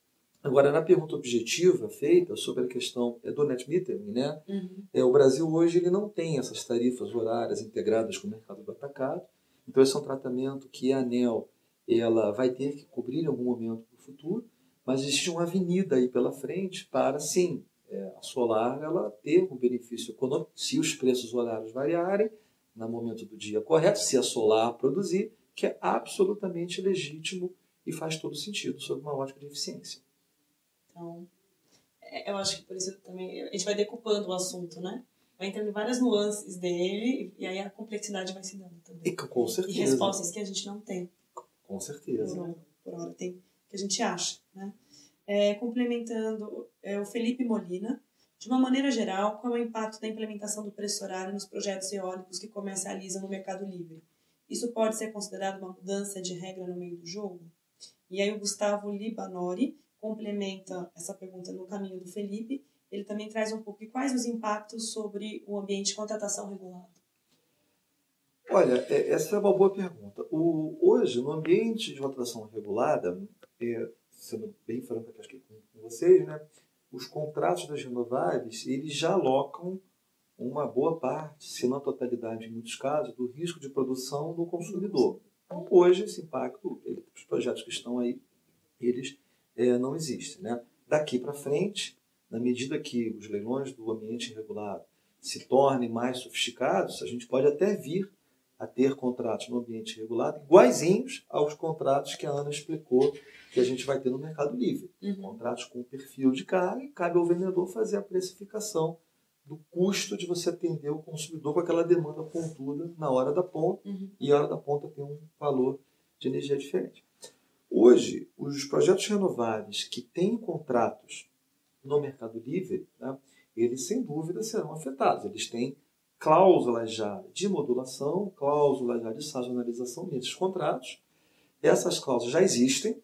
C: Agora, na pergunta objetiva feita sobre a questão é, do net metering, né? Uhum. É, o Brasil hoje ele não tem essas tarifas horárias integradas com o mercado do atacado. Então, esse é um tratamento que a ANEL ela vai ter que cobrir em algum momento no futuro, mas existe uma avenida aí pela frente para, sim, é, a solar ela ter um benefício econômico se os preços horários variarem no momento do dia correto, se a solar produzir, que é absolutamente legítimo e faz todo sentido sob uma ótica de eficiência.
B: Então, é, eu acho que por isso também a gente vai decupando o assunto, né? Vai entrando em várias nuances dele e aí a complexidade vai se dando também.
C: E com certeza.
B: E respostas que a gente não tem.
C: Com certeza.
B: Por hora, por hora tem que a gente acha, né? É, complementando, é, o Felipe Molina, de uma maneira geral, qual é o impacto da implementação do preço horário nos projetos eólicos que comercializam no Mercado Livre? Isso pode ser considerado uma mudança de regra no meio do jogo? E aí o Gustavo Libanori complementa essa pergunta no caminho do Felipe. Ele também traz um pouco quais os impactos sobre o ambiente de contratação regulada.
C: Olha, é, essa é uma boa pergunta. O, hoje, no ambiente de contratação regulada, é, sendo bem franco aqui com vocês, né, os contratos das renováveis eles já alocam uma boa parte, se não a totalidade em muitos casos, do risco de produção do consumidor. Então, hoje, esse impacto, os projetos que estão aí, eles é, não existem. Né? Daqui para frente, na medida que os leilões do ambiente regulado se tornem mais sofisticados, a gente pode até vir a ter contratos no ambiente regulado iguaizinhos aos contratos que a Ana explicou que a gente vai ter no Mercado Livre. Uhum. Contratos com perfil de carga e cabe ao vendedor fazer a precificação do custo de você atender o consumidor com aquela demanda pontuda na hora da ponta, uhum. e a hora da ponta tem um valor de energia diferente. Hoje, os projetos renováveis que têm contratos no Mercado Livre, né, eles sem dúvida serão afetados. Eles têm cláusulas já de modulação, cláusulas já de sazonalização nesses contratos. Essas cláusulas já existem,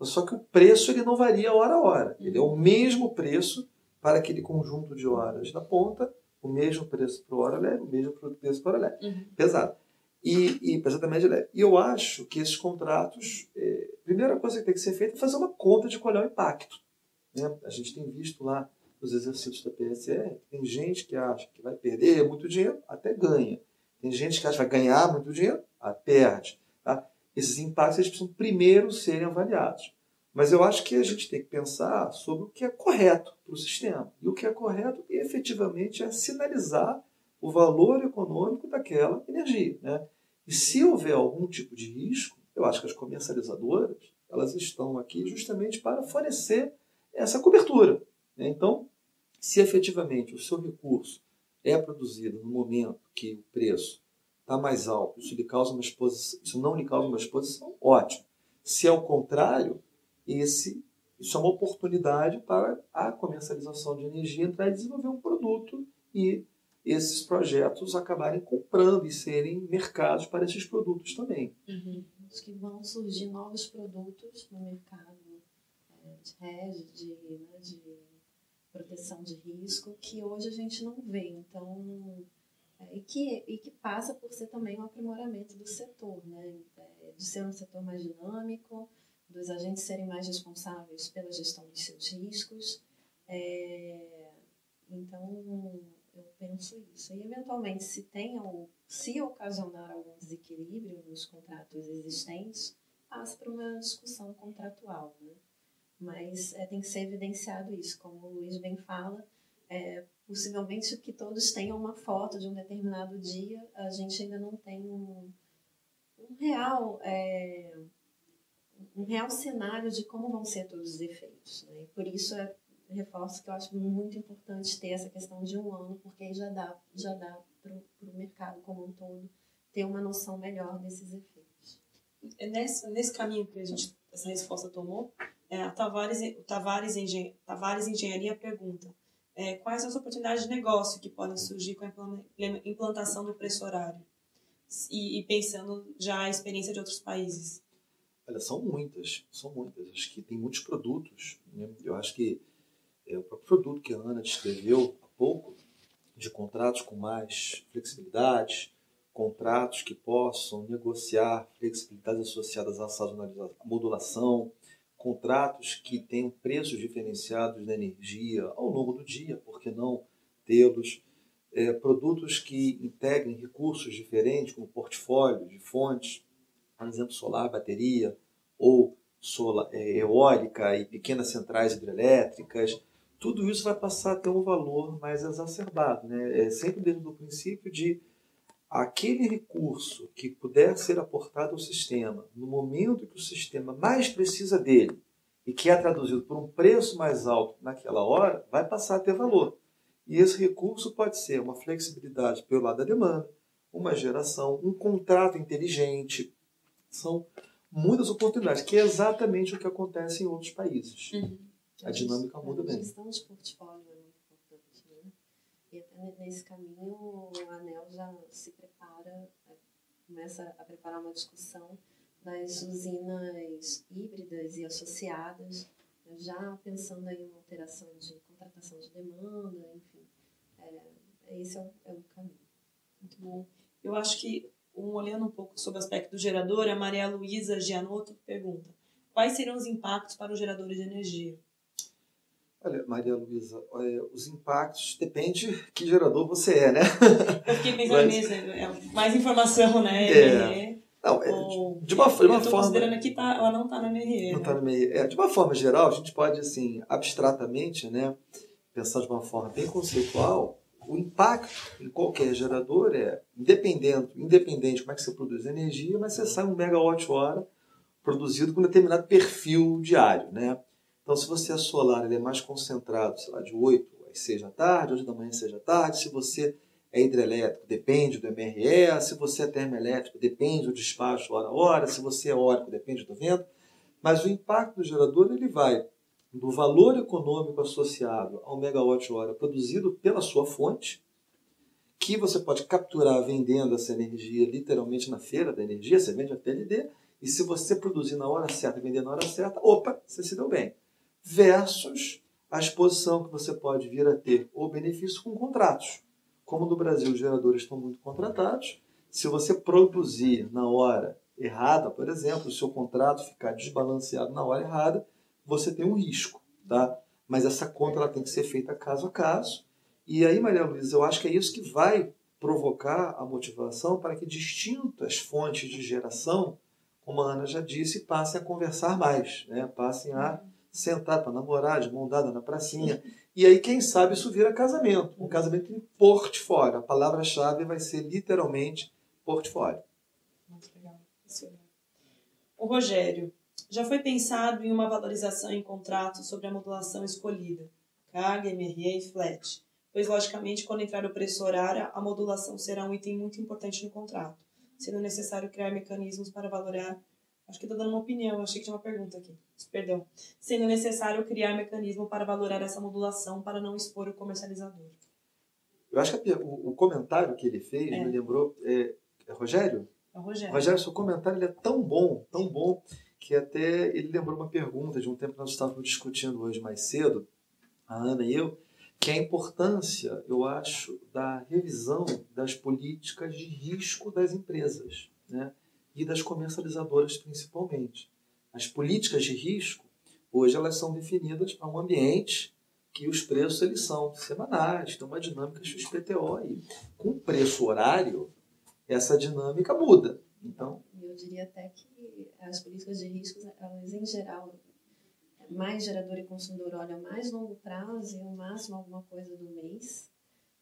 C: só que o preço ele não varia hora a hora. Ele é o mesmo preço para aquele conjunto de horas da ponta, o mesmo preço para hora leve, o mesmo preço para hora leve. Uhum. Pesado. E, e pesado média leve. E eu acho que esses contratos, é, a primeira coisa que tem que ser feita é fazer uma conta de qual é o impacto. Né? A gente tem visto lá nos exercícios da PSR, tem gente que acha que vai perder muito dinheiro, até ganha. Tem gente que acha que vai ganhar muito dinheiro, até perde. Tá? Esses impactos eles precisam primeiro serem avaliados. Mas eu acho que a gente tem que pensar sobre o que é correto para o sistema. E o que é correto, efetivamente, é sinalizar o valor econômico daquela energia. Né? E se houver algum tipo de risco, eu acho que as comercializadoras elas estão aqui justamente para fornecer essa cobertura. Né? Então, se efetivamente o seu recurso é produzido no momento que o preço está mais alto, isso, lhe causa uma exposição, isso não lhe causa uma exposição, ótimo. Se é o contrário, esse, isso é uma oportunidade para a comercialização de energia entrar e desenvolver um produto e esses projetos acabarem comprando e serem mercados para esses produtos também.
D: Uhum. Acho que vão surgir novos produtos no mercado é, de rede, de, né, de proteção de risco, que hoje a gente não vê. Então, é, e, que, e que passa por ser também um aprimoramento do setor, né? É, de ser um setor mais dinâmico, dos agentes serem mais responsáveis pela gestão dos seus riscos. É, então, eu penso isso. E, eventualmente, se tem ou se ocasionar algum desequilíbrio nos contratos existentes, passa para uma discussão contratual, né? Mas é, tem que ser evidenciado isso, como o Luiz bem fala, é, possivelmente que todos tenham uma foto de um determinado dia, a gente ainda não tem um, um real é, um real cenário de como vão ser todos os efeitos. Né? E por isso é, reforço que eu acho muito importante ter essa questão de um ano, porque aí já dá, já dá para o mercado como um todo ter uma noção melhor desses efeitos.
B: Nesse, nesse caminho que a gente, essa resposta tomou, é, a Tavares, Tavares, Engen, Tavares Engenharia pergunta é, quais as oportunidades de negócio que podem surgir com a implantação do preço horário? E, e pensando já a experiência de outros países.
C: Olha, são muitas, são muitas. Acho que tem muitos produtos. Né? Eu acho que é, o próprio produto que a Ana descreveu há pouco, de contratos com mais flexibilidade, contratos que possam negociar flexibilidades associadas à sazonalização, modulação, contratos que tenham preços diferenciados da energia ao longo do dia, por que não tê-los? É, produtos que integrem recursos diferentes, como portfólio de fontes, por exemplo, solar, bateria, ou é, eólica e pequenas centrais hidrelétricas, tudo isso vai passar a ter um valor mais exacerbado. Né? É sempre dentro do princípio de aquele recurso que puder ser aportado ao sistema no momento que o sistema mais precisa dele e que é traduzido por um preço mais alto naquela hora, vai passar a ter valor. E esse recurso pode ser uma flexibilidade pelo lado da demanda, uma geração, um contrato inteligente. São muitas oportunidades, que é exatamente o que acontece em outros países. Uhum. A dinâmica muda bem. A
D: gestão de portfólio é muito importante. Né? E até nesse caminho, o ANEL já se prepara, né, começa a preparar uma discussão das usinas híbridas e associadas, né, já pensando em uma alteração de contratação de demanda, enfim. É, esse é o, é o caminho.
B: Muito bom. Eu acho que, um, olhando um pouco sobre o aspecto do gerador, a Maria Luísa Gianotto pergunta quais serão os impactos para os geradores de energia?
C: Olha, Maria Luísa, os impactos depende que gerador você é, né?
B: Eu fiquei pensando nisso, é mais informação, né? É.
C: Não, é, Ou, de uma, de uma forma.
B: considerando que tá, ela não está na MRE.
C: Não está né? na MRE. É, de uma forma geral, a gente pode, assim, abstratamente, né, pensar de uma forma bem conceitual, o impacto em qualquer gerador é, independente, independente de como é que você produz energia, mas você sai um megawatt-hora produzido com um determinado perfil diário, né? Então, se você é solar, ele é mais concentrado, sei lá, de 8 às 6 da tarde, 8 da manhã às 6 da tarde. Se você é hidrelétrico, depende do MRE. Se você é termoelétrico, depende do despacho hora a hora. Se você é eólico, depende do vento. Mas o impacto do gerador ele vai do valor econômico associado ao megawatt-hora produzido pela sua fonte, que você pode capturar vendendo essa energia literalmente na feira da energia, você vende a PLD, e se você produzir na hora certa e vender na hora certa, opa, você se deu bem. Versus a exposição que você pode vir a ter ou benefício com contratos. Como no Brasil os geradores estão muito contratados, se você produzir na hora errada, por exemplo, o seu contrato ficar desbalanceado na hora errada, você tem um risco, tá? Mas essa conta ela tem que ser feita caso a caso. E aí, Maria Luísa, eu acho que é isso que vai provocar a motivação para que distintas fontes de geração, como a Ana já disse, passem a conversar mais, né? passem a sentar para namorar, de mão dada na pracinha. E aí, quem sabe, isso vira casamento. Um casamento em portfólio. A palavra-chave vai ser literalmente portfólio.
B: Muito legal. O Rogério, já foi pensado em uma valorização em contrato sobre a modulação escolhida, carga, MRE e flat, pois logicamente quando entrar o preço horário, a modulação será um item muito importante no contrato, sendo necessário criar mecanismos para valorar Acho que estou dando uma opinião, achei que tinha uma pergunta aqui. Perdão. Sendo necessário criar mecanismo para valorar essa modulação para não expor o comercializador.
C: Eu acho que o, o comentário que ele fez é. me lembrou. É, é Rogério?
B: É o Rogério.
C: Rogério, seu comentário ele é tão bom, tão bom, que até ele lembrou uma pergunta de um tempo que nós estávamos discutindo hoje mais cedo, a Ana e eu, que é a importância, eu acho, da revisão das políticas de risco das empresas né? E das comercializadoras principalmente. As políticas de risco, hoje, elas são definidas para um ambiente que os preços eles são semanais, tem uma dinâmica XPTO aí. Com preço horário, essa dinâmica muda. Então,
D: eu diria até que as políticas de riscos, elas em geral, mais gerador e consumidor olha mais longo prazo e o máximo alguma coisa do mês.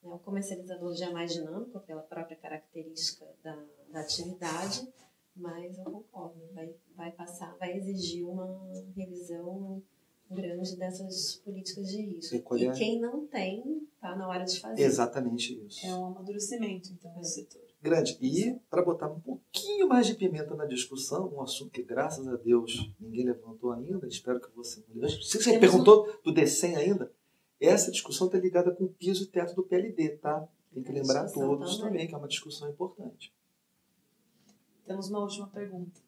D: Né? O comercializador já é mais dinâmico pela própria característica da, da atividade, mas eu concordo, vai, vai passar, vai exigir uma revisão grande dessas políticas de risco. E, e quem não tem, está na hora de fazer.
C: Exatamente isso.
B: É um amadurecimento, então, é. setor
C: grande. E para botar um pouquinho mais de pimenta na discussão, um assunto que graças a Deus ninguém levantou ainda, espero que você não Se você perguntou do DECEM ainda, essa discussão está ligada com o piso e teto do PLD, tá? Tem que lembrar todos também. também, que é uma discussão importante.
B: Temos uma última pergunta.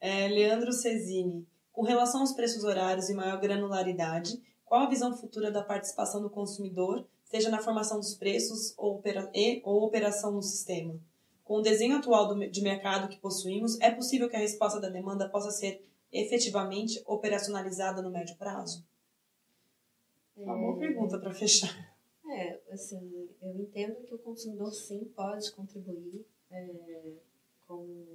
B: É, Leandro Cesini, com relação aos preços horários e maior granularidade, qual a visão futura da participação do consumidor seja na formação dos preços ou, opera e, ou operação no sistema. Com o desenho atual do, de mercado que possuímos, é possível que a resposta da demanda possa ser efetivamente operacionalizada no médio prazo? É uma boa pergunta para fechar.
D: É, assim, eu entendo que o consumidor sim pode contribuir é, com,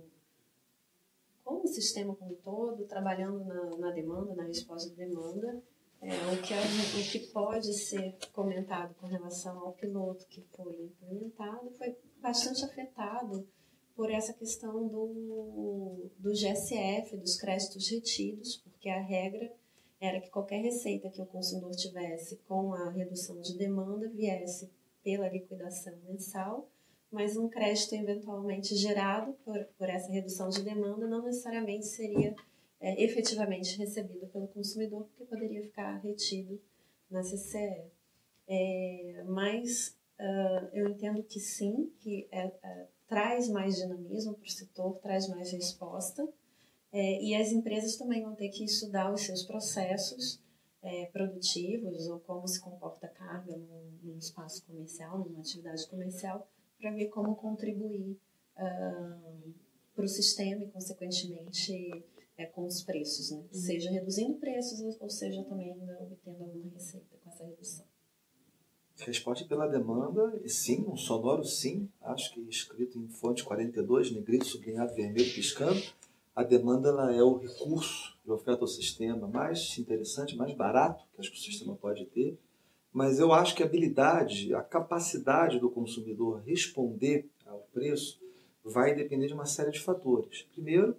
D: com o sistema como um todo, trabalhando na, na demanda, na resposta da demanda, é, o, que, o que pode ser comentado com relação ao piloto que foi implementado foi bastante afetado por essa questão do, do GSF, dos créditos retidos, porque a regra era que qualquer receita que o consumidor tivesse com a redução de demanda viesse pela liquidação mensal, mas um crédito eventualmente gerado por, por essa redução de demanda não necessariamente seria é, efetivamente recebido pelo consumidor, porque poderia ficar retido na CCE. É, mas uh, eu entendo que sim, que é, é, traz mais dinamismo para o setor, traz mais resposta, é, e as empresas também vão ter que estudar os seus processos é, produtivos ou como se comporta a carga num, num espaço comercial, numa atividade comercial, para ver como contribuir uh, para o sistema e, consequentemente, é, com os preços, né? Uhum. Seja reduzindo preços ou seja também obtendo alguma receita com essa redução.
C: Resposta pela demanda, sim, um sonoro sim, acho que escrito em fonte 42, negrito, sublinhado, vermelho, piscando. A demanda ela é o recurso de oferta ao sistema mais interessante, mais barato que acho que o sistema pode ter. Mas eu acho que a habilidade, a capacidade do consumidor responder ao preço vai depender de uma série de fatores. Primeiro,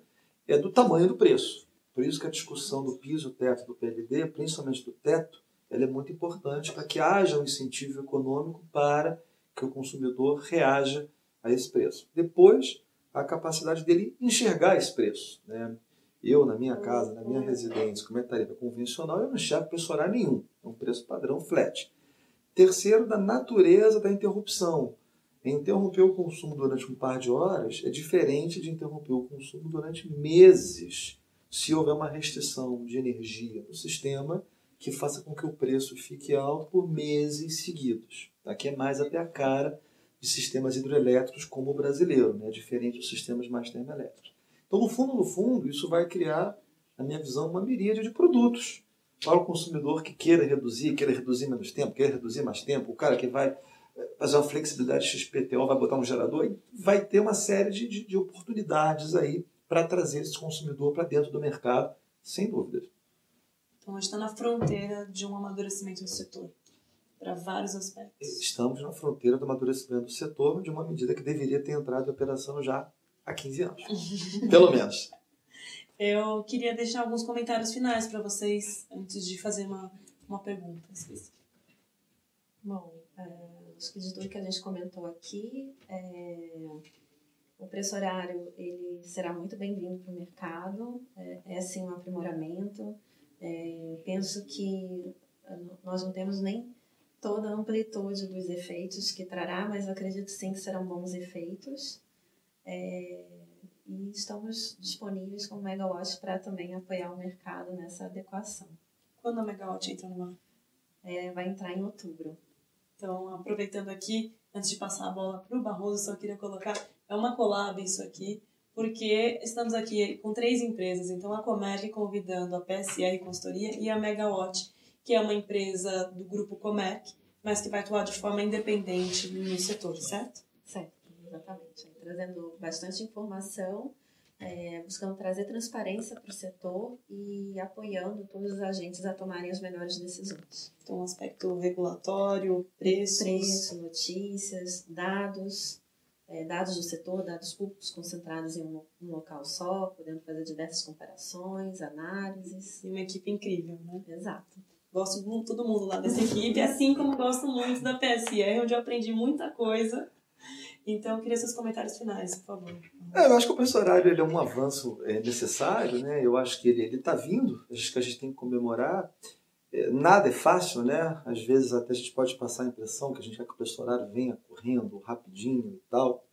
C: é do tamanho do preço. Por isso que a discussão do piso, teto do PLD, principalmente do teto, ela é muito importante para que haja um incentivo econômico para que o consumidor reaja a esse preço. Depois, a capacidade dele enxergar esse preço. Né? Eu, na minha casa, na minha residência, como é tarifa convencional, eu não enxergo preço horário nenhum. É um preço padrão flat. Terceiro, da natureza da interrupção. Interromper o consumo durante um par de horas é diferente de interromper o consumo durante meses, se houver uma restrição de energia no sistema que faça com que o preço fique alto por meses seguidos. Aqui é mais até a cara de sistemas hidroelétricos como o brasileiro, né? diferente dos sistemas mais termoelétricos. Então, no fundo, no fundo, isso vai criar, na minha visão, uma miríade de produtos para o consumidor que queira reduzir, queira reduzir menos tempo, queira reduzir mais tempo, o cara que vai eh, fazer uma flexibilidade XPTO, vai botar um gerador, vai ter uma série de, de, de oportunidades aí para trazer esse consumidor para dentro do mercado, sem dúvidas.
B: Então, a gente está na fronteira de um amadurecimento do setor, para vários aspectos.
C: Estamos na fronteira do amadurecimento do setor de uma medida que deveria ter entrado em operação já há 15 anos. *laughs* Pelo menos.
B: Eu queria deixar alguns comentários finais para vocês antes de fazer uma, uma pergunta específica.
D: Bom, é, acho que de tudo que a gente comentou aqui, é, o preço horário ele será muito bem-vindo para o mercado, é, é sim um aprimoramento. É, penso que nós não temos nem toda a amplitude dos efeitos que trará, mas eu acredito sim que serão bons efeitos. É, e estamos disponíveis com o Megawatt para também apoiar o mercado nessa adequação.
B: Quando a Megawatt entra no ar?
D: É, vai entrar em outubro.
B: Então, aproveitando aqui, antes de passar a bola para o Barroso, só queria colocar, é uma collab isso aqui, porque estamos aqui com três empresas, então a Comerc convidando a PSR Consultoria e a Megawatt, que é uma empresa do grupo Comerc, mas que vai atuar de forma independente no setor, certo?
D: Certo, exatamente trazendo bastante informação, é, buscando trazer transparência para o setor e apoiando todos os agentes a tomarem as melhores decisões.
B: Então, aspecto regulatório, preços.
D: Preço, notícias, dados, é, dados do setor, dados públicos concentrados em um, um, local só, podendo fazer diversas comparações, análises.
B: E uma equipe incrível, né?
D: Exato.
B: Gosto de todo mundo lá dessa equipe, assim como gosto muito da PSR, onde eu aprendi muita coisa então, eu queria seus comentários finais, por favor.
C: É, eu acho que o horário ele é um avanço é, necessário, né? Eu acho que ele está vindo, acho que a gente tem que comemorar. É, nada é fácil, né? Às vezes até a gente pode passar a impressão que a gente quer que o horário venha correndo rapidinho e tal,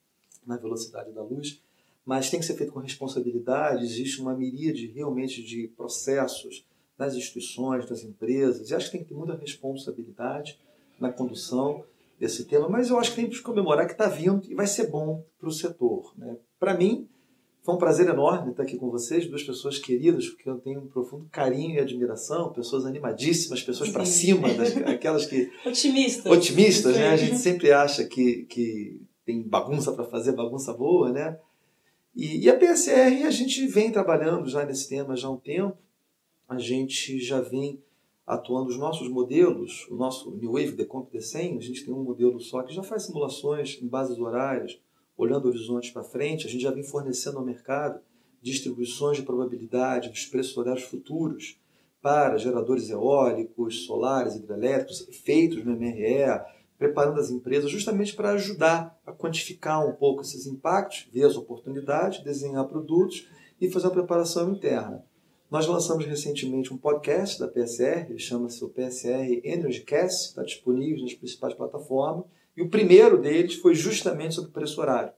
C: na velocidade da luz, mas tem que ser feito com responsabilidade. Existe uma miríade realmente de processos nas instituições, das empresas, e acho que tem que ter muita responsabilidade na condução desse tema, mas eu acho que tem que comemorar que está vindo e vai ser bom para o setor. Né? Para mim, foi um prazer enorme estar aqui com vocês, duas pessoas queridas, porque eu tenho um profundo carinho e admiração, pessoas animadíssimas, pessoas para cima, das, *laughs* aquelas que.
B: Otimistas.
C: Otimistas, né? A gente sempre acha que, que tem bagunça para fazer, bagunça boa, né? E, e a PSR, a gente vem trabalhando já nesse tema já há um tempo, a gente já vem atuando os nossos modelos, o nosso New Wave Decomp D100, a gente tem um modelo só que já faz simulações em bases horárias, olhando horizontes para frente, a gente já vem fornecendo ao mercado distribuições de probabilidade dos preços horários futuros para geradores eólicos, solares, hidrelétricos, feitos no MRE, preparando as empresas justamente para ajudar a quantificar um pouco esses impactos, ver as oportunidades, desenhar produtos e fazer uma preparação interna. Nós lançamos recentemente um podcast da PSR, chama-se o PSR Energycast, está disponível nas principais plataformas, e o primeiro deles foi justamente sobre preço horário.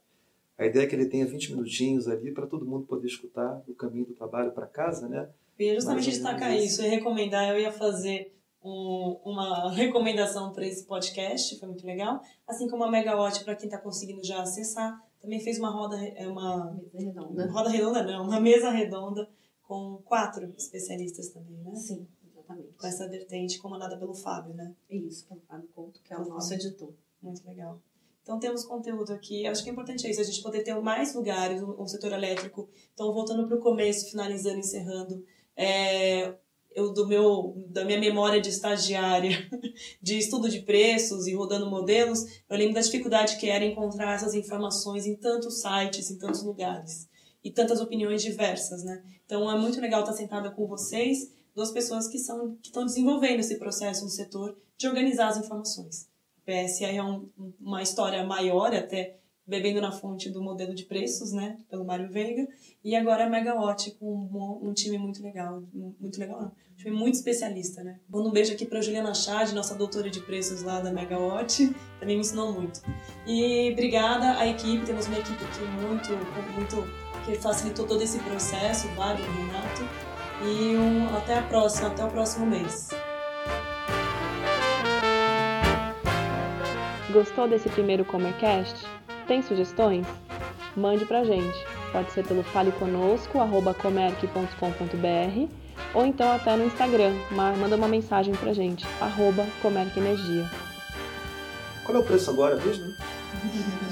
C: A ideia é que ele tenha 20 minutinhos ali para todo mundo poder escutar o caminho do trabalho para casa, né?
B: Eu ia justamente destacar isso e recomendar, eu ia fazer um, uma recomendação para esse podcast, foi muito legal, assim como a Megawatt para quem está conseguindo já acessar, também fez uma roda, é uma
D: mesa redonda,
B: roda redonda não, uma mesa redonda com quatro especialistas também, né?
D: Sim, exatamente.
B: Com essa vertente comandada pelo Fábio, né?
D: Isso, pelo Fábio Couto, que é o nosso editor.
B: Muito legal. Então temos conteúdo aqui. Acho que é importante isso, a gente poder ter mais lugares no setor elétrico. Então, voltando para o começo, finalizando, encerrando, é, eu do meu da minha memória de estagiária *laughs* de estudo de preços e rodando modelos, eu lembro da dificuldade que era encontrar essas informações em tantos sites, em tantos lugares e tantas opiniões diversas, né? Então é muito legal estar sentada com vocês, duas pessoas que são que estão desenvolvendo esse processo no setor de organizar as informações. O PSR é um, uma história maior, até bebendo na fonte do modelo de preços, né, pelo Mário Veiga, e agora a Megawatt com um, um, time muito legal, muito legal, um time muito especialista, né. Mando um beijo aqui para Juliana Chad, nossa doutora de preços lá da Megawatt, também me ensinou muito. E obrigada à equipe, temos uma equipe aqui muito, muito que facilitou todo esse processo, o Wagner, o Renato, e um, até a próxima, até o próximo mês.
A: Gostou desse primeiro Comercast? Tem sugestões? Mande pra gente. Pode ser pelo faleconosco.comerc.com.br ou então até no Instagram. Manda uma mensagem pra gente, arroba Comerc Energia.
C: Qual é o preço agora mesmo? *laughs*